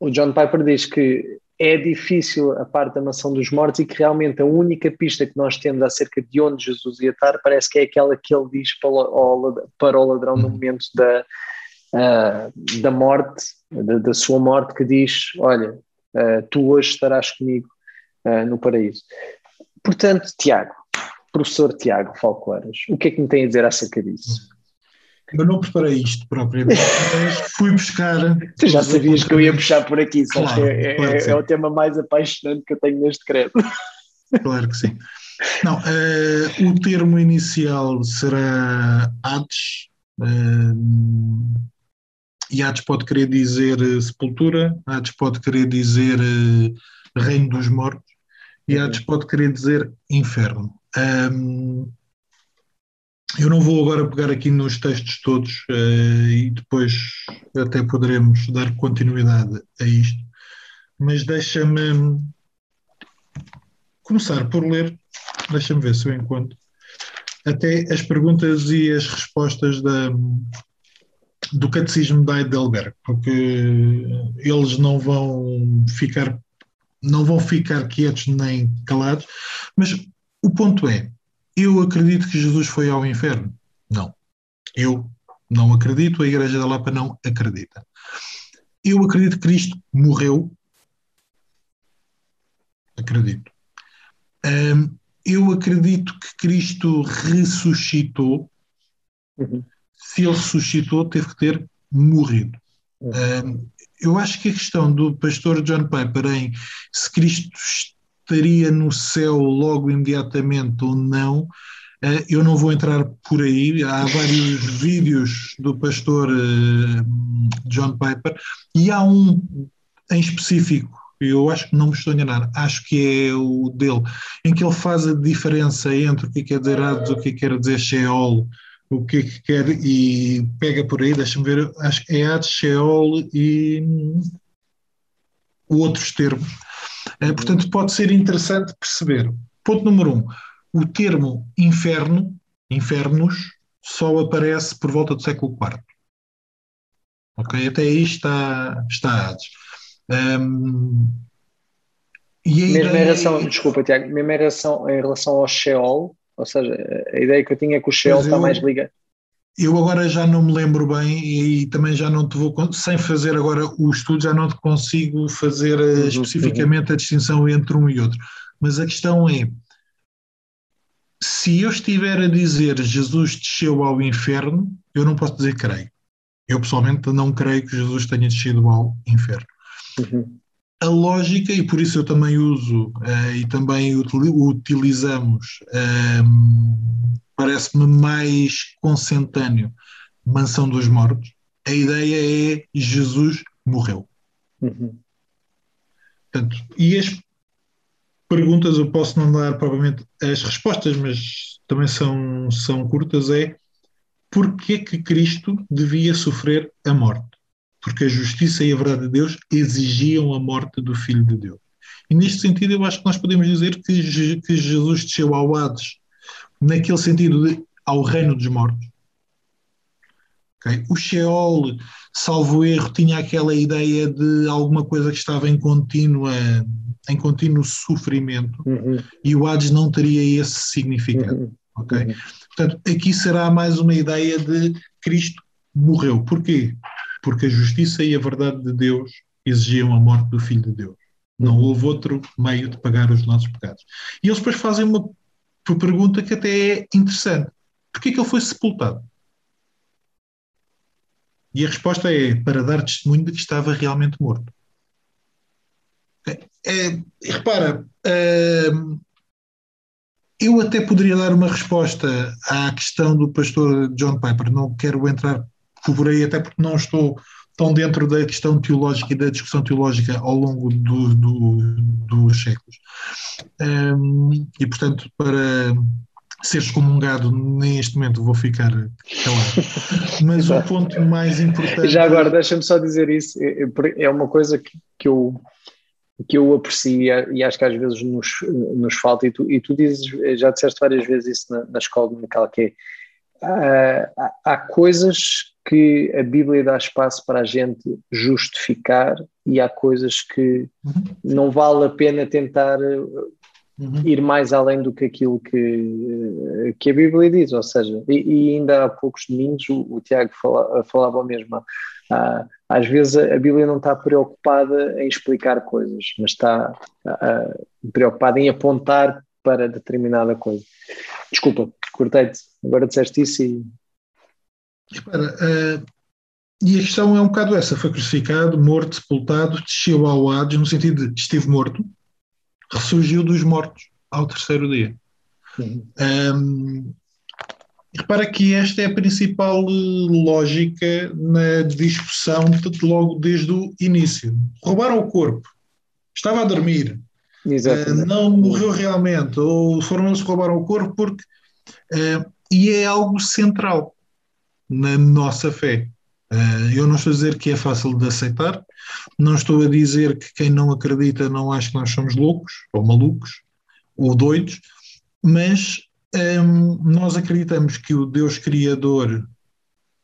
o John Piper diz que é difícil a parte da mansão dos mortos e que realmente a única pista que nós temos acerca de onde Jesus ia estar parece que é aquela que ele diz para o, ladrão no momento da, uh, da morte, da, da, sua morte, que diz: Olha, uh, tu hoje estarás comigo uh, no paraíso. Portanto, Tiago, professor Tiago Falcoaras, o que é que me tem a dizer acerca disso? Eu não preparei isto propriamente, mas fui buscar. Tu já sabias que eu ia puxar por aqui, claro, que é, claro é, é, o tema mais apaixonante que eu tenho neste credo. Claro que sim. Não, uh, o termo inicial será Hades, uh, e Hades pode querer dizer uh, sepultura, Hades pode querer dizer reino dos mortos, e Hades pode querer dizer inferno. Um, eu não vou agora pegar aqui nos textos todos uh, e depois até poderemos dar continuidade a isto, mas deixa-me começar por ler, deixa-me ver se eu encontro, até as perguntas e as respostas da, do Catecismo da Heidelberg, porque eles não vão ficar não vão ficar quietos nem calados, mas o ponto é, eu acredito que Jesus foi ao inferno? Não. Eu não acredito, a Igreja da Lapa não acredita. Eu acredito que Cristo morreu. Acredito. Eu acredito que Cristo ressuscitou. Uhum. Se ele ressuscitou, teve que ter morrido. Uhum. Um, eu acho que a questão do pastor John Piper em se Cristo estaria no céu logo imediatamente ou não, eh, eu não vou entrar por aí. Há vários vídeos do pastor eh, John Piper e há um em específico, eu acho que não me estou a enganar, acho que é o dele, em que ele faz a diferença entre o que quer dizer Hades, o que quer dizer Sheol, o que quer, e pega por aí, deixa-me ver, acho que é Hades, Sheol e outros termos portanto, pode ser interessante perceber. Ponto número um: o termo inferno, infernos, só aparece por volta do século IV. Ok? Até aí está, está Hades. Um, e mesmo ideia... em relação, desculpa, Tiago, mesmo em relação, em relação ao Sheol, ou seja, a ideia que eu tinha é que o Sheol está mais ligado. Eu agora já não me lembro bem e, também já não te vou, sem fazer agora o estudo, já não te consigo fazer eh, uhum, especificamente uhum. a distinção entre um e outro. Mas a questão é, se eu estiver a dizer Jesus desceu ao inferno, eu não posso dizer creio. Eu pessoalmente não creio que Jesus tenha descido ao inferno. Uhum. A lógica, e por isso eu também uso uh, e também utilizamos uh, parece-me mais consentâneo. Mansão dos Mortos. A ideia é Jesus morreu. Uhum. Portanto, e as perguntas eu posso não dar provavelmente as respostas, mas também são, são curtas, é porquê que Cristo devia sofrer a morte? Porque a justiça e a verdade de Deus exigiam a morte do Filho de Deus. E neste sentido eu acho que nós podemos dizer que, que Jesus desceu ao Hades naquele sentido de ao reino dos mortos. Okay? O Sheol, salvo erro, tinha aquela ideia de alguma coisa que estava em contínua em contínuo sofrimento Uhum. e o Hades não teria esse significado. Uhum. ok? Uhum. Portanto, aqui será mais uma ideia de Cristo morreu. Porquê? Porque a justiça e a verdade de Deus exigiam a morte do Filho de Deus. Não Uhum. houve outro meio de pagar os nossos pecados. E eles depois fazem uma pergunta que até é interessante. Porquê que ele foi sepultado? E a resposta é para dar testemunho de que estava realmente morto. É, e repara, hum, eu até poderia dar uma resposta à questão do pastor John Piper, não quero entrar por aí, até porque não estou tão dentro da questão teológica e da discussão teológica ao longo do- do- dos séculos. Hum, e, portanto, para ser excomungado neste momento, vou ficar calado. Mas o ponto mais importante. Já agora, deixa-me só dizer isso, é- é é uma coisa que, que eu que eu aprecio e acho que às vezes nos, nos falta, e tu, e tu dizes, já disseste várias vezes isso na, na escola dominical, que é, há- há coisas que a Bíblia dá espaço para a gente justificar e há coisas que Uhum. não vale a pena tentar eh, Uhum. ir mais além do que aquilo que, eh, que a Bíblia diz, ou seja, e, e ainda há poucos domingos o, o Tiago fala, falava o mesmo. Ah, às vezes a, a Bíblia não está preocupada em explicar coisas, mas está ah, preocupada em apontar para determinada coisa. Desculpa, cortei-te, agora disseste isso e. Repara, eh, e a questão é um bocado essa: foi crucificado, morto, sepultado, desceu ao Hades, no sentido de esteve morto, ressurgiu dos mortos ao terceiro dia. Hum, repara que esta é a principal eh, lógica na discussão de- logo desde o início. Roubaram o corpo, estava a dormir, Exatamente. não morreu realmente, ou foram eles que roubaram o corpo, porque. eh, e é algo central na nossa fé. Eh, eu não estou a dizer que é fácil de aceitar, não estou a dizer que quem não acredita não acha que nós somos loucos, ou malucos, ou doidos, mas hum, nós acreditamos que o Deus Criador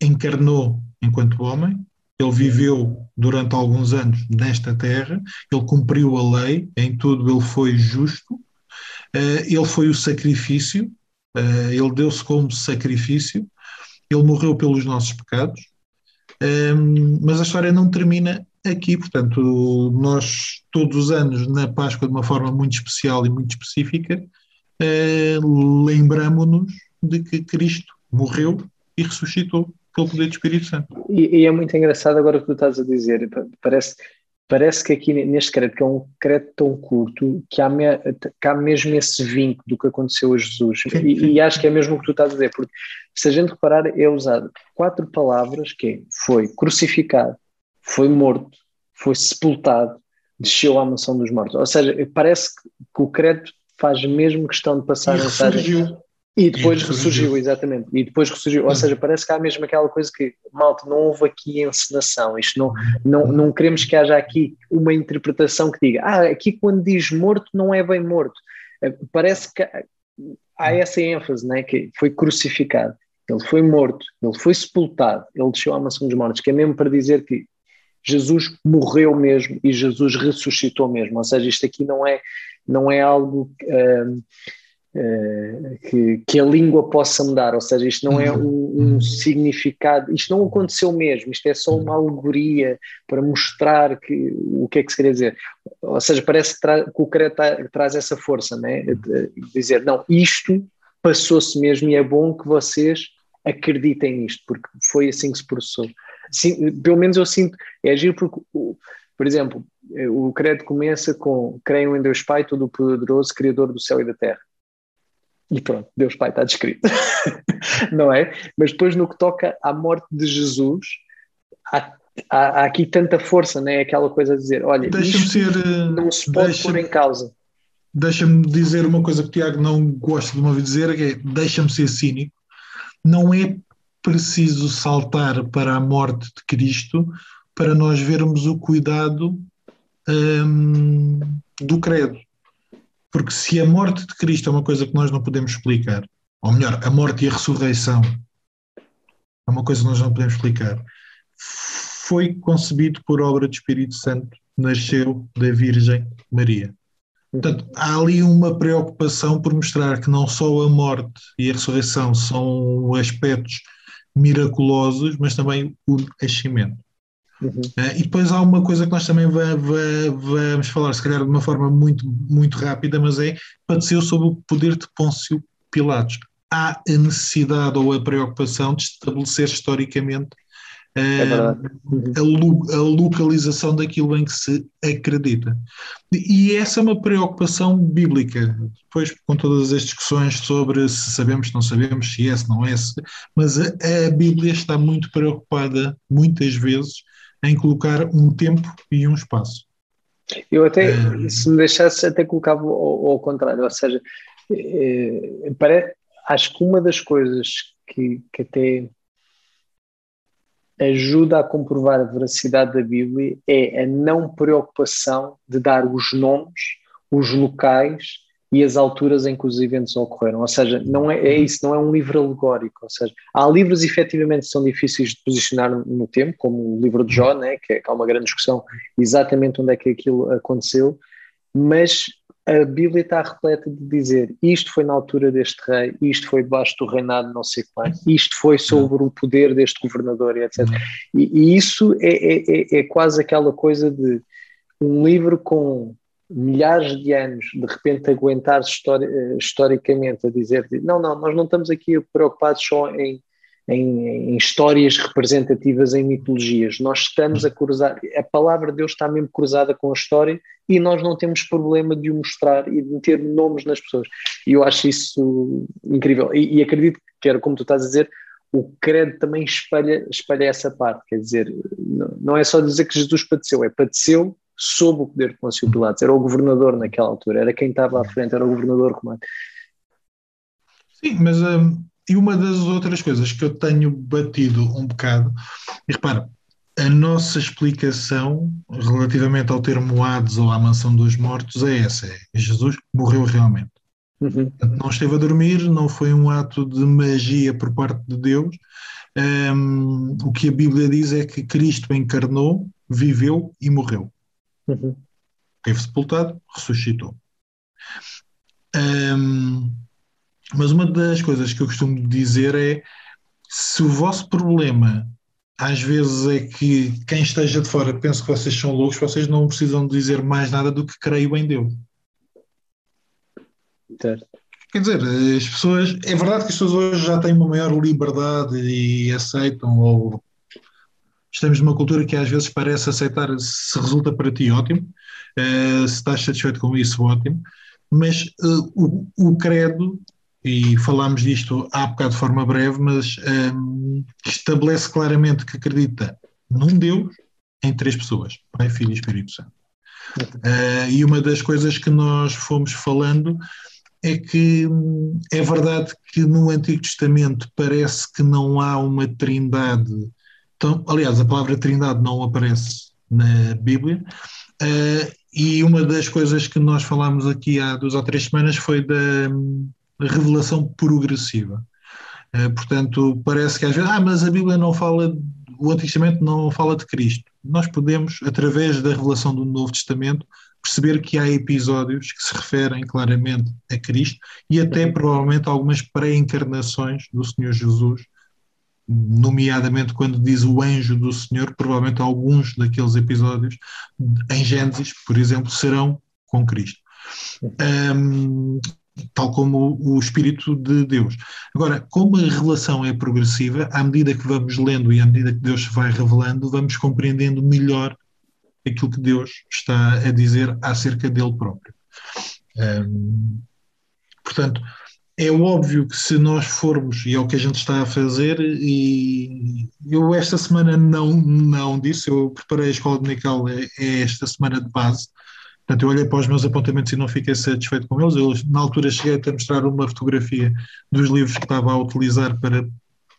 encarnou enquanto homem, ele viveu durante alguns anos nesta terra, ele cumpriu a lei, em tudo ele foi justo, eh, ele foi o sacrifício, eh, ele deu-se como sacrifício, ele morreu pelos nossos pecados, hum, mas a história não termina aqui, portanto, nós todos os anos, na Páscoa, de uma forma muito especial e muito específica, eh, lembramos-nos de que Cristo morreu e ressuscitou pelo poder do Espírito Santo. E, e é muito engraçado agora o que tu estás a dizer. Pa- Parece, parece que aqui neste crédito, que é um crédito tão curto, que há, me- que há mesmo esse vínculo do que aconteceu a Jesus. E, e acho que é mesmo o que tu estás a dizer, porque se a gente reparar, é usado quatro palavras que é, foi crucificado, foi morto, foi sepultado, desceu à mansão dos mortos. Ou seja, parece que, o crédito faz mesmo questão de passar E a mensagem. ressurgiu. E depois E ressurgiu, ressurgiu. exatamente. E depois ressurgiu. Ou Uhum. seja, parece que há mesmo aquela coisa que, malta, não houve aqui encenação. Isto não, não, não queremos que haja aqui uma interpretação que diga, ah, aqui quando diz morto não é bem morto. Eh, Parece que há- há essa ênfase, né? Que foi crucificado. Ele foi morto, ele foi sepultado, ele desceu à mansão dos mortos, que é mesmo para dizer que Jesus morreu mesmo e Jesus ressuscitou mesmo. Ou seja, isto aqui não é, não é algo hum, eh, que, que a língua possa mudar, ou seja, isto não é um, um significado, isto não aconteceu mesmo, isto é só uma alegoria para mostrar que, o que é que se quer dizer. Ou seja, parece que, tra, que o credo tra, traz essa força, né? De dizer, não, isto passou-se mesmo e é bom que vocês acreditem nisto, porque foi assim que se processou. Sim, pelo menos eu sinto, é agir porque, por exemplo, o credo começa com creio em Deus Pai, Todo-Poderoso, Criador do céu e da terra. E pronto, Deus Pai está descrito, não é? Mas depois no que toca à morte de Jesus, há, há, há aqui tanta força, não é? Aquela coisa a dizer, olha, deixa-me ser, não se pode pôr em causa. Deixa-me dizer uma coisa que o Tiago não gosta de me ouvir dizer, que é deixa-me ser cínico. Não é preciso saltar para a morte de Cristo para nós vermos o cuidado hum, do credo. Porque se a morte de Cristo é uma coisa que nós não podemos explicar, ou melhor, a morte e a ressurreição, é uma coisa que nós não podemos explicar, foi concebido por obra do Espírito Santo, nasceu da Virgem Maria. Portanto, há ali uma preocupação por mostrar que não só a morte e a ressurreição são aspectos miraculosos, mas também o nascimento. Uhum. Uh, e depois há uma coisa que nós também va, va, vamos falar, se calhar de uma forma muito, muito rápida, mas é padeceu sob o poder de Pôncio Pilatos. Há a necessidade ou a preocupação de estabelecer historicamente é a, a, localização daquilo em que se acredita. E essa é uma preocupação bíblica, depois com todas as discussões sobre se sabemos, não sabemos, se é, se não é, se, mas a, a Bíblia está muito preocupada, muitas vezes, em colocar um tempo e um espaço. Eu até, é... se me deixasse, até colocava ao, ao contrário, ou seja, é, para, acho que uma das coisas que, que até ajuda a comprovar a veracidade da Bíblia é a não preocupação de dar os nomes, os locais e as alturas em que os eventos ocorreram. Ou seja, não é, é isso, não é um livro alegórico. Ou seja, há livros efetivamente que são difíceis de posicionar no tempo, como o livro de Jó, né, que, é, que há uma grande discussão exatamente onde é que aquilo aconteceu, mas a Bíblia está repleta de dizer isto foi na altura deste rei, isto foi debaixo do reinado não sei quanto, isto foi sobre o poder deste governador, etc. E, e isso é, é, é, é, quase aquela coisa de um livro com milhares de anos, de repente aguentar histori historicamente a dizer não, não, nós não estamos aqui preocupados só em em, em, histórias representativas em mitologias. Nós estamos a cruzar, a palavra de Deus está mesmo cruzada com a história e nós não temos problema de o mostrar e de meter nomes nas pessoas. E eu acho isso incrível. E, e acredito que era como tu estás a dizer, o credo também espalha, espalha essa parte. Quer dizer, não, é só dizer que Jesus padeceu, é padeceu sob o poder de Pôncio Pilatos. Era o governador naquela altura, era quem estava à frente, era o governador romano. Sim, mas. Um e uma das outras coisas que eu tenho batido um bocado, e repara, a nossa explicação relativamente ao termo Hades ou à mansão dos mortos é essa: é Jesus morreu realmente. Uhum. Não esteve a dormir, não foi um ato de magia por parte de Deus. Um, o que a Bíblia diz é que Cristo encarnou, viveu e morreu. Uhum. Teve sepultado, ressuscitou. Um, mas uma das coisas que eu costumo dizer é se o vosso problema às vezes é que quem esteja de fora pensa que vocês são loucos, vocês não precisam dizer mais nada do que creio em Deus. Certo. Quer dizer, as pessoas. É verdade que as pessoas hoje já têm uma maior liberdade e aceitam, ou estamos numa cultura que às vezes parece aceitar, se resulta para ti, ótimo. Uh, se estás satisfeito com isso, ótimo. Mas uh, o, o credo e falámos disto há bocado de forma breve, mas um, estabelece claramente que acredita num Deus em três pessoas, Pai, Filho e Espírito Santo. Uh, e uma das coisas que nós fomos falando é que hum, é verdade que no Antigo Testamento parece que não há uma trindade, então, aliás, a palavra trindade não aparece na Bíblia, uh, e uma das coisas que nós falámos aqui há duas ou três semanas foi da, hum, revelação progressiva. Uh, portanto, parece que às vezes, ah, mas a Bíblia não fala, o Antigo Testamento não fala de Cristo. Nós podemos, através da revelação do Novo Testamento, perceber que há episódios que se referem claramente a Cristo e até provavelmente algumas pré-encarnações do Senhor Jesus, nomeadamente quando diz o anjo do Senhor, provavelmente alguns daqueles episódios em Gênesis, por exemplo, serão com Cristo. Um, tal como o Espírito de Deus. Agora, como a relação é progressiva, à medida que vamos lendo e à medida que Deus se vai revelando, vamos compreendendo melhor aquilo que Deus está a dizer acerca dele próprio. Portanto, é óbvio que se nós formos, e é o que a gente está a fazer, e eu esta semana não, não disse, eu preparei a escola dominical, é, é esta semana de base, Portanto, eu olhei para os meus apontamentos e não fiquei satisfeito com eles. Eu, na altura, cheguei a mostrar uma fotografia dos livros que estava a utilizar para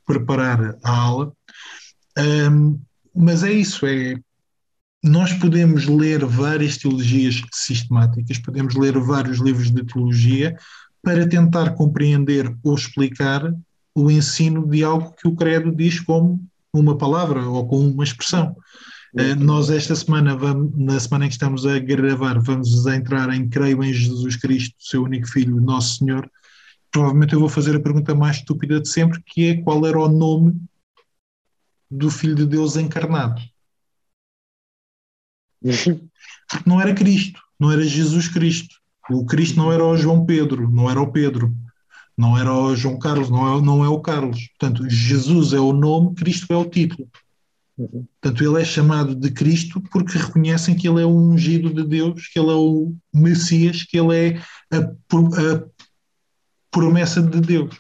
preparar a aula. Um, mas é isso, é, nós podemos ler várias teologias sistemáticas, podemos ler vários livros de teologia, para tentar compreender ou explicar o ensino de algo que o credo diz como uma palavra ou com uma expressão. Uh, nós esta semana, na semana em que estamos a gravar, vamos entrar em creio em Jesus Cristo, seu único Filho, nosso Senhor. Provavelmente eu vou fazer a pergunta mais estúpida de sempre, que é qual era o nome do Filho de Deus encarnado. Porque não era Cristo, não era Jesus Cristo. O Cristo não era o João Pedro, não era o Pedro, não era o João Carlos, não é, não é o Carlos. Portanto, Jesus é o nome, Cristo é o título. Uhum. Portanto, ele é chamado de Cristo porque reconhecem que ele é o ungido de Deus, que ele é o Messias, que ele é a, a promessa de Deus.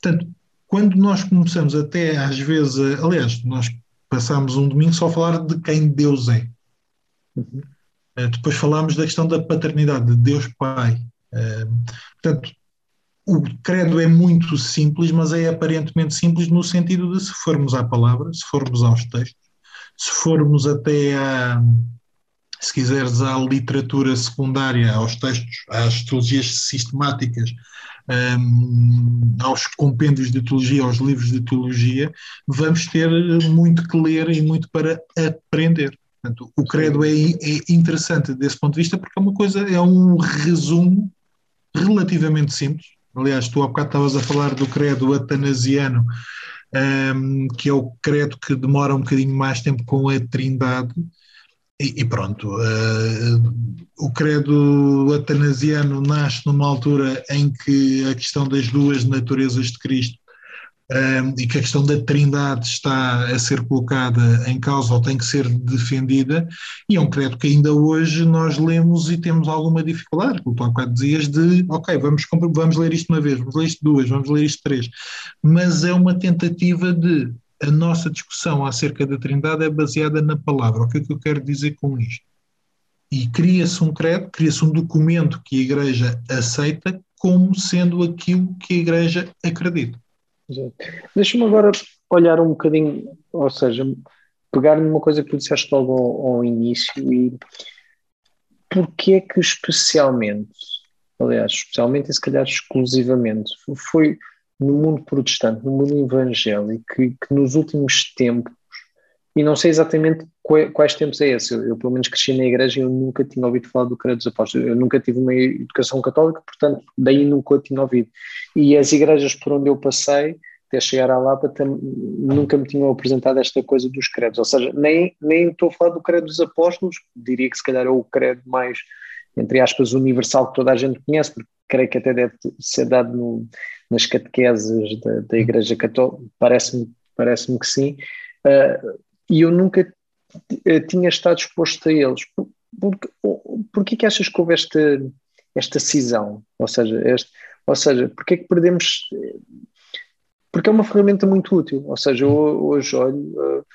Portanto, quando nós começamos até às vezes, a, aliás, nós passamos um domingo só a falar de quem Deus é. Uhum. Uh, depois falámos da questão da paternidade, de Deus Pai. Uh, portanto, o credo é muito simples, mas é aparentemente simples no sentido de se formos à palavra, se formos aos textos, se formos até a, se quiseres, à literatura secundária, aos textos, às teologias sistemáticas, um, aos compêndios de teologia, aos livros de teologia, vamos ter muito que ler e muito para aprender. Portanto, o credo é, é interessante desse ponto de vista porque é uma coisa, é um resumo relativamente simples. Aliás, tu há bocado estavas a falar do credo atanasiano, um, que é o credo que demora um bocadinho mais tempo com a Trindade, e, e pronto, uh, o credo atanasiano nasce numa altura em que a questão das duas naturezas de Cristo um, e que a questão da trindade está a ser colocada em causa ou tem que ser defendida, e é um credo que ainda hoje nós lemos e temos alguma dificuldade, como tu há bocado dizias, de ok, vamos, vamos ler isto uma vez, vamos ler isto duas, vamos ler isto três, mas é uma tentativa de a nossa discussão acerca da Trindade é baseada na palavra. O que é que eu quero dizer com isto? E cria-se um credo, cria-se um documento que a Igreja aceita como sendo aquilo que a Igreja acredita. Deixa-me agora olhar um bocadinho, ou seja, pegar numa coisa que tu disseste logo ao, ao início e porquê é que especialmente, aliás, especialmente e se calhar exclusivamente, foi no mundo protestante, no mundo evangélico, que, que nos últimos tempos, e não sei exatamente quais, tempos é esse, eu, eu, pelo menos cresci na igreja e eu nunca tinha ouvido falar do credo dos apóstolos, eu nunca tive uma educação católica, portanto, daí nunca tinha ouvido. E as igrejas por onde eu passei, até chegar à Lapa, nunca me tinham apresentado esta coisa dos credos, ou seja, nem, nem estou a falar do credo dos apóstolos, diria que se calhar é o credo mais, entre aspas, universal que toda a gente conhece, porque creio que até deve ser dado no, nas catequeses da, da Igreja Católica, parece-me parece que sim, uh, e eu nunca tinha estado exposto a eles. Por, por, que achas que houve esta, esta cisão? Ou seja, este, ou seja, porque é que perdemos... Porque é uma ferramenta muito útil, ou seja, hoje olho, uh,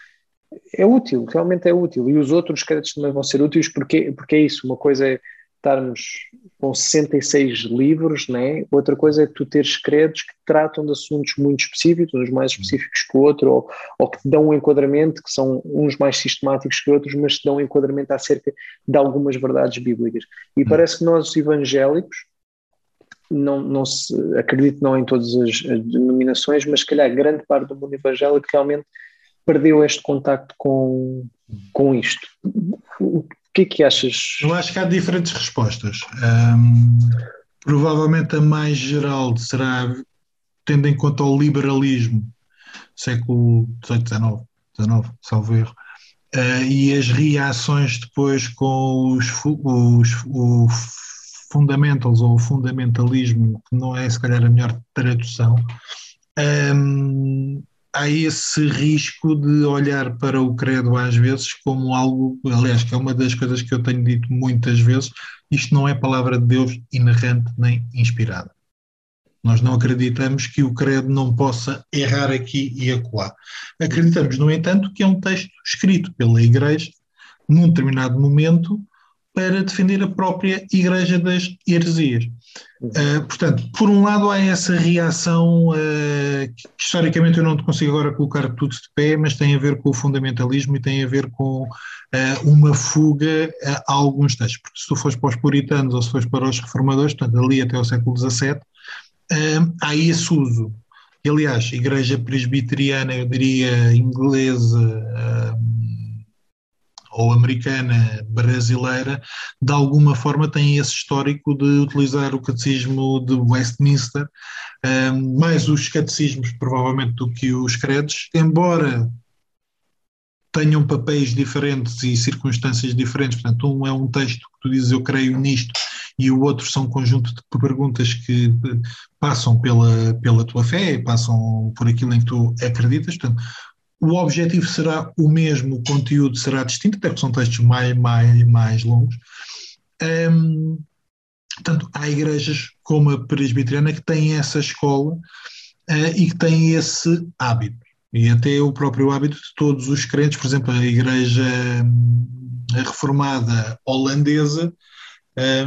é útil, realmente é útil, e os outros créditos também vão ser úteis porque, porque é isso, uma coisa é estarmos com 66 livros, né? outra coisa é tu teres credos que tratam de assuntos muito específicos, uns mais específicos que o outro, ou, ou, que te dão um enquadramento, que são uns mais sistemáticos que outros, mas te dão um enquadramento acerca de algumas verdades bíblicas. E parece que nós, evangélicos, não, não se, acredito não em todas as, as denominações, mas se calhar grande parte do mundo evangélico realmente perdeu este contacto com, com isto. O que é que achas? Eu acho que há diferentes respostas. Um, provavelmente a mais geral será tendo em conta o liberalismo, século XVIII, XIX, salvo erro, uh, e as reações depois com os, os, o fundamentals ou o fundamentalismo, que não é se calhar a melhor tradução, um, há esse risco de olhar para o credo às vezes como algo, aliás, que é uma das coisas que eu tenho dito muitas vezes, isto não é palavra de Deus inerrante nem inspirada. Nós não acreditamos que o credo não possa errar aqui e acolá. Acreditamos, no entanto, que é um texto escrito pela Igreja num determinado momento para defender a própria Igreja das heresias. Uh, portanto, por um lado há essa reação uh, que historicamente eu não te consigo agora colocar tudo de pé, mas tem a ver com o fundamentalismo e tem a ver com uh, uma fuga a alguns textos, porque se tu fores para os puritanos ou se fores para os reformadores, portanto ali até o século XVII, há esse uso. E, aliás, igreja presbiteriana, eu diria inglesa, ou americana brasileira, de alguma forma tem esse histórico de utilizar o catecismo de Westminster, mais os catecismos provavelmente do que os credos, embora tenham papéis diferentes e circunstâncias diferentes. Portanto, um é um texto que tu dizes eu creio nisto e o outro são um conjunto de perguntas que passam pela, pela tua fé, passam por aquilo em que tu acreditas. Portanto, o objetivo será o mesmo, o conteúdo será distinto, até porque são textos mais, mais, mais longos. Um, portanto, há igrejas como a presbiteriana que têm essa escola uh, e que têm esse hábito. E até o próprio hábito de todos os crentes, por exemplo, a igreja hum, reformada holandesa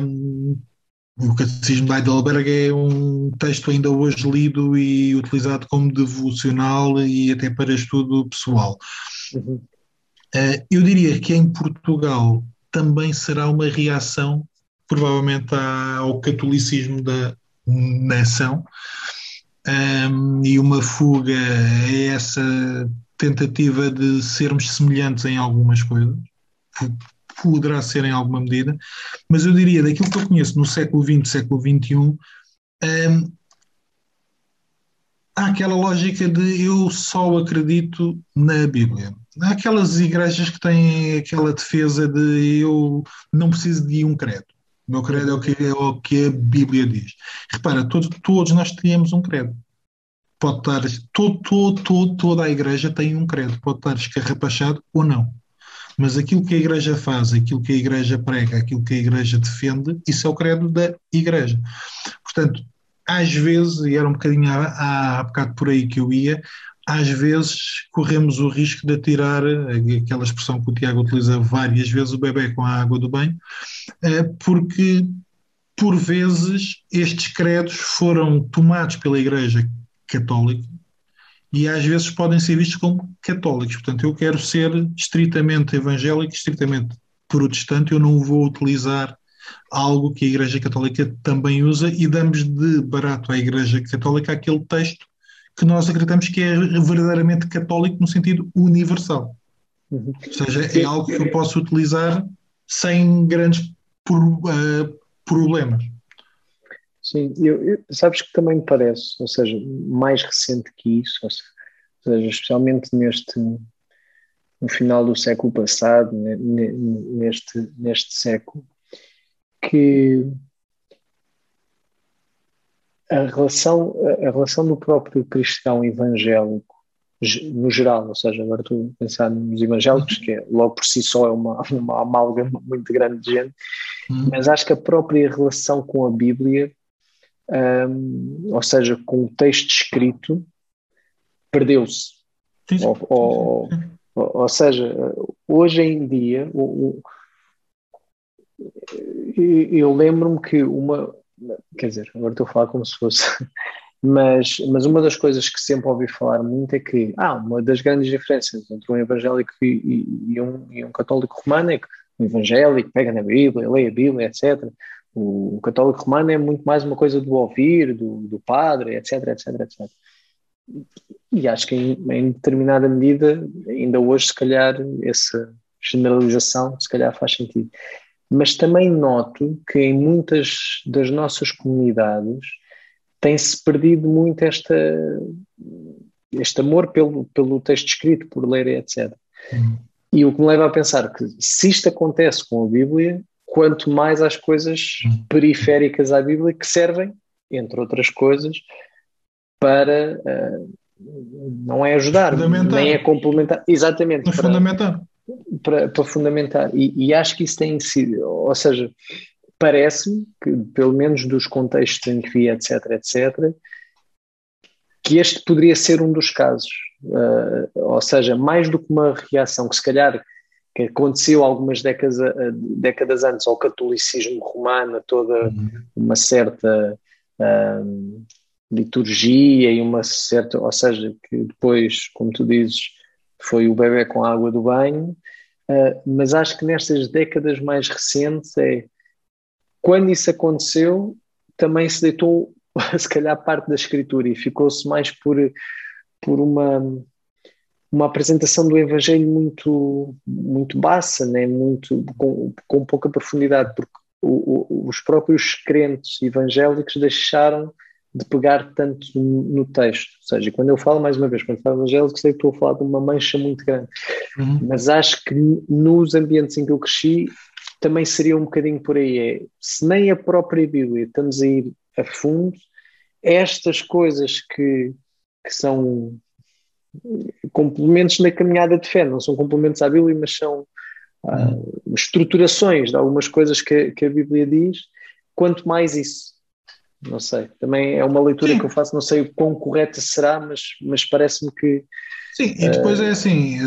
um, o Catecismo de Heidelberg é um texto ainda hoje lido e utilizado como devocional e até para estudo pessoal. Uhum. Uh, eu diria que em Portugal também será uma reação, provavelmente, ao catolicismo da nação um, e uma fuga a essa tentativa de sermos semelhantes em algumas coisas, poderá ser em alguma medida, mas eu diria, daquilo que eu conheço no século XX, século XXI, hum, há aquela lógica de eu só acredito na Bíblia. Há aquelas igrejas que têm aquela defesa de eu não preciso de um credo. O meu credo é o que, é o que a Bíblia diz. Repara, todos, nós temos um credo. Pode estar, todo, todo, todo, toda a igreja tem um credo, pode estar escarrapachado ou não. Mas aquilo que a Igreja faz, aquilo que a Igreja prega, aquilo que a Igreja defende, isso é o credo da Igreja. Portanto, às vezes, e era um bocadinho há, bocado por aí que eu ia, às vezes corremos o risco de atirar aquela expressão que o Tiago utiliza várias vezes, o bebê com a água do banho, eh, porque por vezes estes credos foram tomados pela Igreja Católica e às vezes podem ser vistos como católicos. Portanto, eu quero ser estritamente evangélico, estritamente protestante, eu não vou utilizar algo que a Igreja Católica também usa e damos de barato à Igreja Católica aquele texto que nós acreditamos que é verdadeiramente católico no sentido universal. Uhum. Ou seja, é algo que eu posso utilizar sem grandes uh, problemas. Sim, eu, eu, sabes que também me parece, ou seja, mais recente que isso, ou seja, especialmente neste no final do século passado, neste, neste século, que a relação, a relação do próprio cristão evangélico, no geral, ou seja, agora estou a pensar nos evangélicos, que é, logo por si só é uma, uma amálgama muito grande de gente, uhum. mas acho que a própria relação com a Bíblia um, ou seja, com o texto escrito, perdeu-se. Ou, ou, ou, seja, hoje em dia, o, o, eu lembro-me que uma. Quer dizer, agora estou a falar como se fosse. Mas, mas uma das coisas que sempre ouvi falar muito é que ah, uma das grandes diferenças entre um evangélico e, e, e, um, e um católico romano é que o evangélico pega na Bíblia, lê a Bíblia, etc. O, católico romano é muito mais uma coisa do ouvir, do, do padre, etc, etc, etc. E acho que em, em, determinada medida, ainda hoje, se calhar, essa generalização, se calhar faz sentido. Mas também noto que em muitas das nossas comunidades tem-se perdido muito esta, este amor pelo, pelo texto escrito, por ler, etc. Uhum. E o que me leva a pensar que se isto acontece com a Bíblia, quanto mais às coisas hum. periféricas à Bíblia que servem, entre outras coisas, para uh, não é ajudar, nem é complementar, exatamente, para, fundamentar. Para, para fundamentar. E, e, acho que isso tem sido, ou seja, parece-me que, pelo menos dos contextos em que vi, etc., etc., que este poderia ser um dos casos. Uh, ou seja, mais do que uma reação que se calhar que aconteceu algumas décadas, décadas antes ao catolicismo romano, toda uhum. uma certa liturgia e uma certa, ou seja, que depois, como tu dizes, foi o bebê com a água do banho, uh, mas acho que nestas décadas mais recentes é quando isso aconteceu, também se deitou se calhar parte da escritura e ficou-se mais por, por uma uma apresentação do Evangelho muito, muito baixa, né? muito, com, com pouca profundidade, porque o, o, os próprios crentes evangélicos deixaram de pegar tanto no, texto. Ou seja, quando eu falo, mais uma vez, quando falo evangélico, sei que estou a falar de uma mancha muito grande. Uhum. Mas acho que nos ambientes em que eu cresci, também seria um bocadinho por aí. É, se nem a própria Bíblia estamos a ir a fundo, estas coisas que, que são complementos na caminhada de fé, não são complementos à Bíblia, mas são ah, estruturações de algumas coisas que, que, a Bíblia diz, quanto mais isso. Não sei, também é uma leitura Sim. que eu faço, não sei o quão correta será, mas, mas parece-me que. Sim, e depois uh, é assim,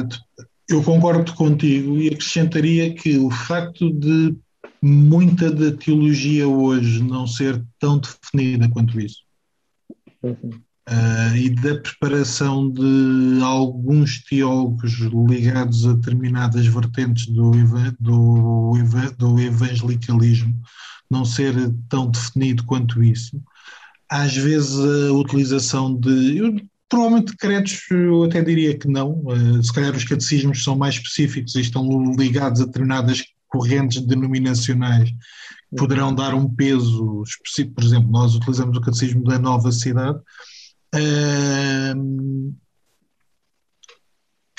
eu concordo contigo e acrescentaria que o facto de muita da teologia hoje não ser tão definida quanto isso. Uhum uh, e da preparação de alguns teólogos ligados a determinadas vertentes do, do, do evangelicalismo não ser tão definido quanto isso. Às vezes a utilização de. Eu, provavelmente credos, eu até diria que não. Uh, se calhar os catecismos são mais específicos e estão ligados a determinadas correntes denominacionais poderão dar um peso específico. Por exemplo, nós utilizamos o catecismo da nova cidade,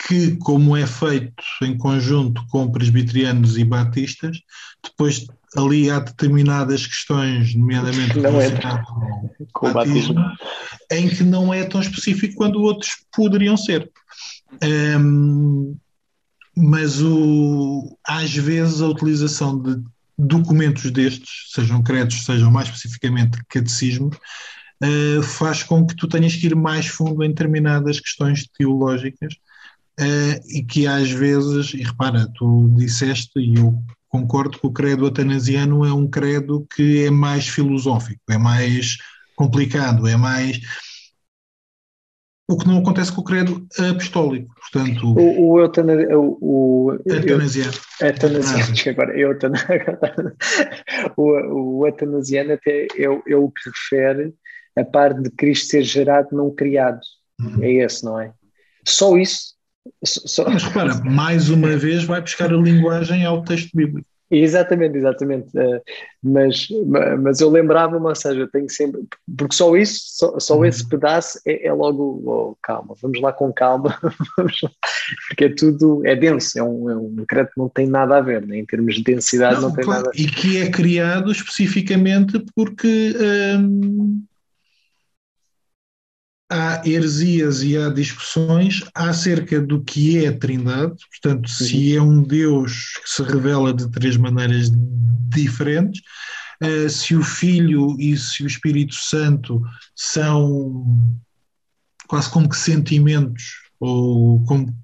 que, como é feito em conjunto com presbiterianos e batistas, depois ali há determinadas questões, nomeadamente não é com batismo, batismo, em que não é tão específico quando outros poderiam ser. Um, mas o, às vezes a utilização de documentos destes, sejam credos, sejam mais especificamente catecismos, uh, faz com que tu tenhas que ir mais fundo em determinadas questões teológicas uh, e que às vezes, e repara, tu disseste, e eu concordo que o credo atanasiano é um credo que é mais filosófico, é mais complicado, é mais o que não acontece com o credo apostólico, portanto... O, o, eutana, o, o eutanasiano. Eutanasiano, ah, agora, eutan, o, o até é, é o que refere a parte de Cristo ser gerado, não criado. Uhum. É esse, não é? Só isso. Só... Mas repara, mais uma vez vai buscar a linguagem ao texto bíblico. Exatamente, exatamente. Uh, mas, mas eu lembrava-me, ou seja, eu tenho sempre. Porque só isso, só, só uhum. esse pedaço é, é logo. Oh, calma, vamos lá com calma, porque é tudo. É denso, é um, é um decreto que não tem nada a ver, né? em termos de densidade, não, não tem claro, nada a ver. E que é criado especificamente porque. Hum, há heresias e há discussões acerca do que é a Trindade, portanto, se uhum. é um Deus que se revela de três maneiras diferentes, uh, se o Filho e se o Espírito Santo são quase como que sentimentos ou como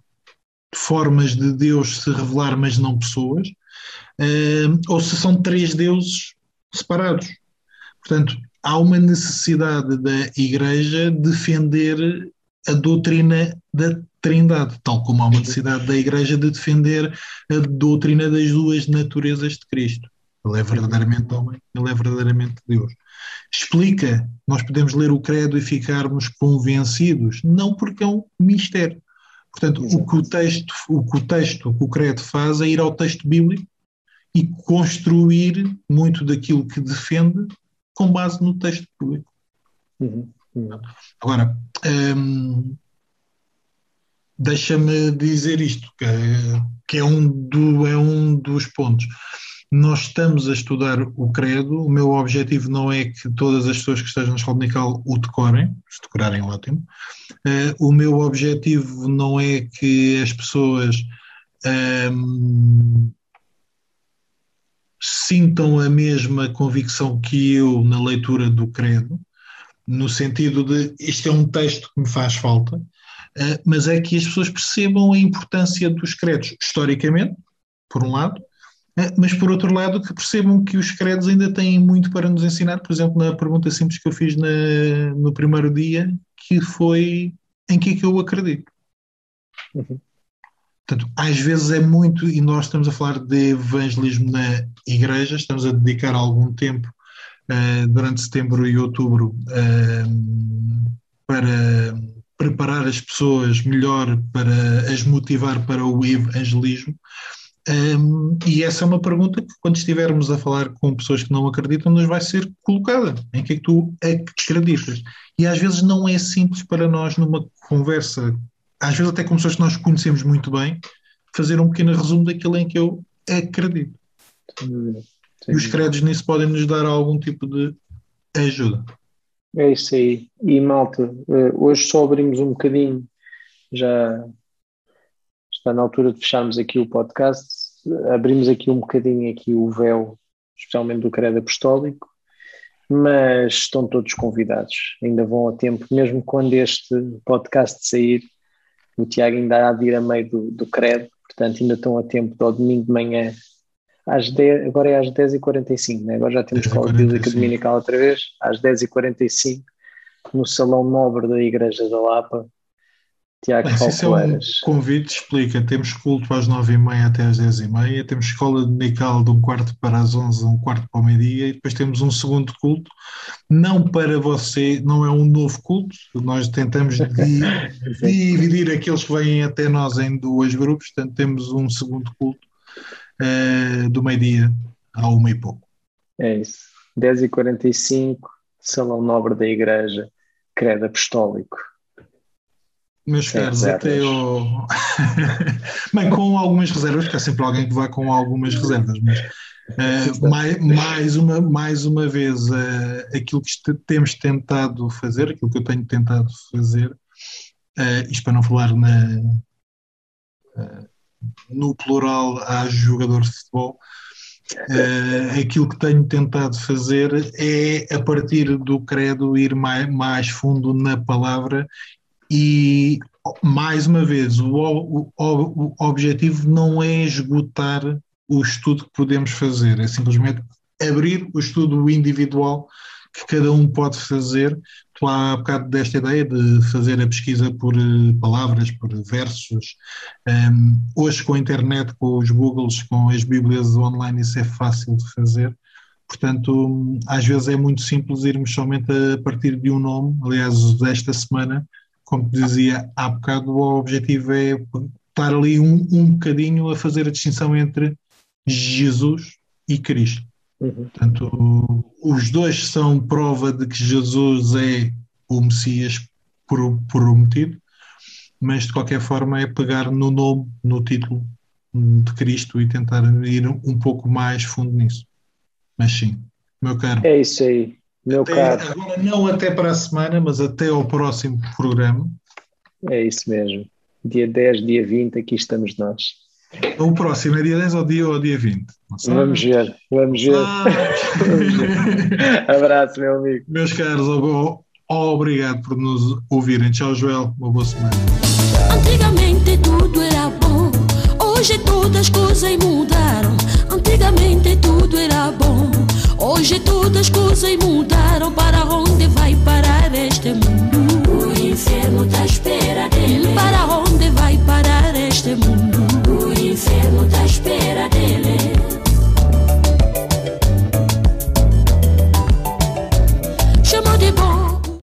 formas de Deus se revelar, mas não pessoas, uh, ou se são três deuses separados. Portanto, há uma necessidade da Igreja defender a doutrina da Trindade, tal como há uma necessidade da Igreja de defender a doutrina das duas naturezas de Cristo. Ele é verdadeiramente homem, ele é verdadeiramente Deus. Explica, nós podemos ler o credo e ficarmos convencidos, não porque é um mistério. Portanto, o que o texto, o que o texto, o que o credo faz é ir ao texto bíblico e construir muito daquilo que defende com base no texto público. Uhum, uhum. Agora, hum, deixa-me dizer isto, que, é, que é, um do, é um dos pontos. Nós estamos a estudar o credo, o meu objetivo não é que todas as pessoas que estejam na escola dominical o decorem, se decorarem ótimo. Uh, o meu objetivo não é que as pessoas um, sintam a mesma convicção que eu na leitura do credo, no sentido de isto é um texto que me faz falta, eh, mas é que as pessoas percebam a importância dos credos historicamente, por um lado, eh, mas por outro lado que percebam que os credos ainda têm muito para nos ensinar, por exemplo, na pergunta simples que eu fiz na, no primeiro dia, que foi em que é que eu acredito. Uhum. Portanto, às vezes é muito, e nós estamos a falar de evangelismo na igreja, estamos a dedicar algum tempo uh, durante setembro e outubro uh, para preparar as pessoas melhor, para as motivar para o evangelismo. Um, e essa é uma pergunta que, quando estivermos a falar com pessoas que não acreditam, nos vai ser colocada. Em que é que tu acreditas? E às vezes não é simples para nós, numa conversa, às vezes até com pessoas que nós conhecemos muito bem, fazer um pequeno resumo daquilo em que eu acredito. Sim. E os credos nisso podem nos dar algum tipo de ajuda. É isso aí. E malta, eh, hoje só abrimos um bocadinho, já está na altura de fecharmos aqui o podcast, abrimos aqui um bocadinho aqui o véu, especialmente do credo apostólico, mas estão todos convidados, ainda vão a tempo, mesmo quando este podcast sair, o Tiago ainda há de ir a meio do, do credo, portanto ainda estão a tempo do domingo de manhã, às 10, agora é às 10h45, né? agora já temos escola bíblica dominical outra vez, às 10h45, no Salão Nobre da Igreja da Lapa, Tiago Bem, Esse é um convite, explica. Temos culto às nove e meia até às dez e meia, temos escola dominical de um quarto para as onze, um quarto para o meio-dia, e depois temos um segundo culto, não para você, não é um novo culto, nós tentamos dividir aqueles que vêm até nós em dois grupos, portanto temos um segundo culto uh, do meio-dia a uma e pouco. É isso. 10h45, Salão Nobre da Igreja, Credo Apostólico. Meus caros, até o. Bem, com algumas reservas, porque há sempre alguém que vai com algumas reservas, mas uh, mais, mais, uma, mais uma vez, uh, aquilo que temos tentado fazer, aquilo que eu tenho tentado fazer, uh, isto para não falar na, no plural a jogador de futebol, aquilo que tenho tentado fazer é, a partir do credo, ir mais, mais fundo na palavra e, mais uma vez, o, o, o, objetivo não é esgotar o estudo que podemos fazer, é simplesmente abrir o estudo individual que cada um pode fazer. Tu há bocado desta ideia de fazer a pesquisa por eh, palavras, por versos. Um, hoje, com a internet, com os Googles, com as Bíblias online, isso é fácil de fazer. Portanto, às vezes é muito simples irmos somente a partir de um nome. Aliás, esta semana como dizia há bocado, o objetivo é estar ali um, um bocadinho a fazer a distinção entre Jesus e Cristo. Uhum. Portanto, os dois são prova de que Jesus é o Messias prometido, mas de qualquer forma é pegar no nome, no título de Cristo e tentar ir um pouco mais fundo nisso. Mas sim, meu caro. É isso aí. Meu até, caro. Agora não até para a semana, mas até ao próximo programa. É isso mesmo. Dia 10, dia 20, aqui estamos nós. O próximo é dia 10 ou dia, ou dia 20? Vamos ver, vamos ver. Ah. Abraço, meu amigo. Meus caros, obrigado por nos ouvirem. Tchau, Joel. Uma boa semana. Antigamente tudo era bom, hoje todas as coisas mudaram. Antigamente tudo era bom. Hoje todas as coisas mudaram para onde vai parar este mundo? O inferno está à espera dele. Para onde vai parar este mundo? O inferno está à espera dele.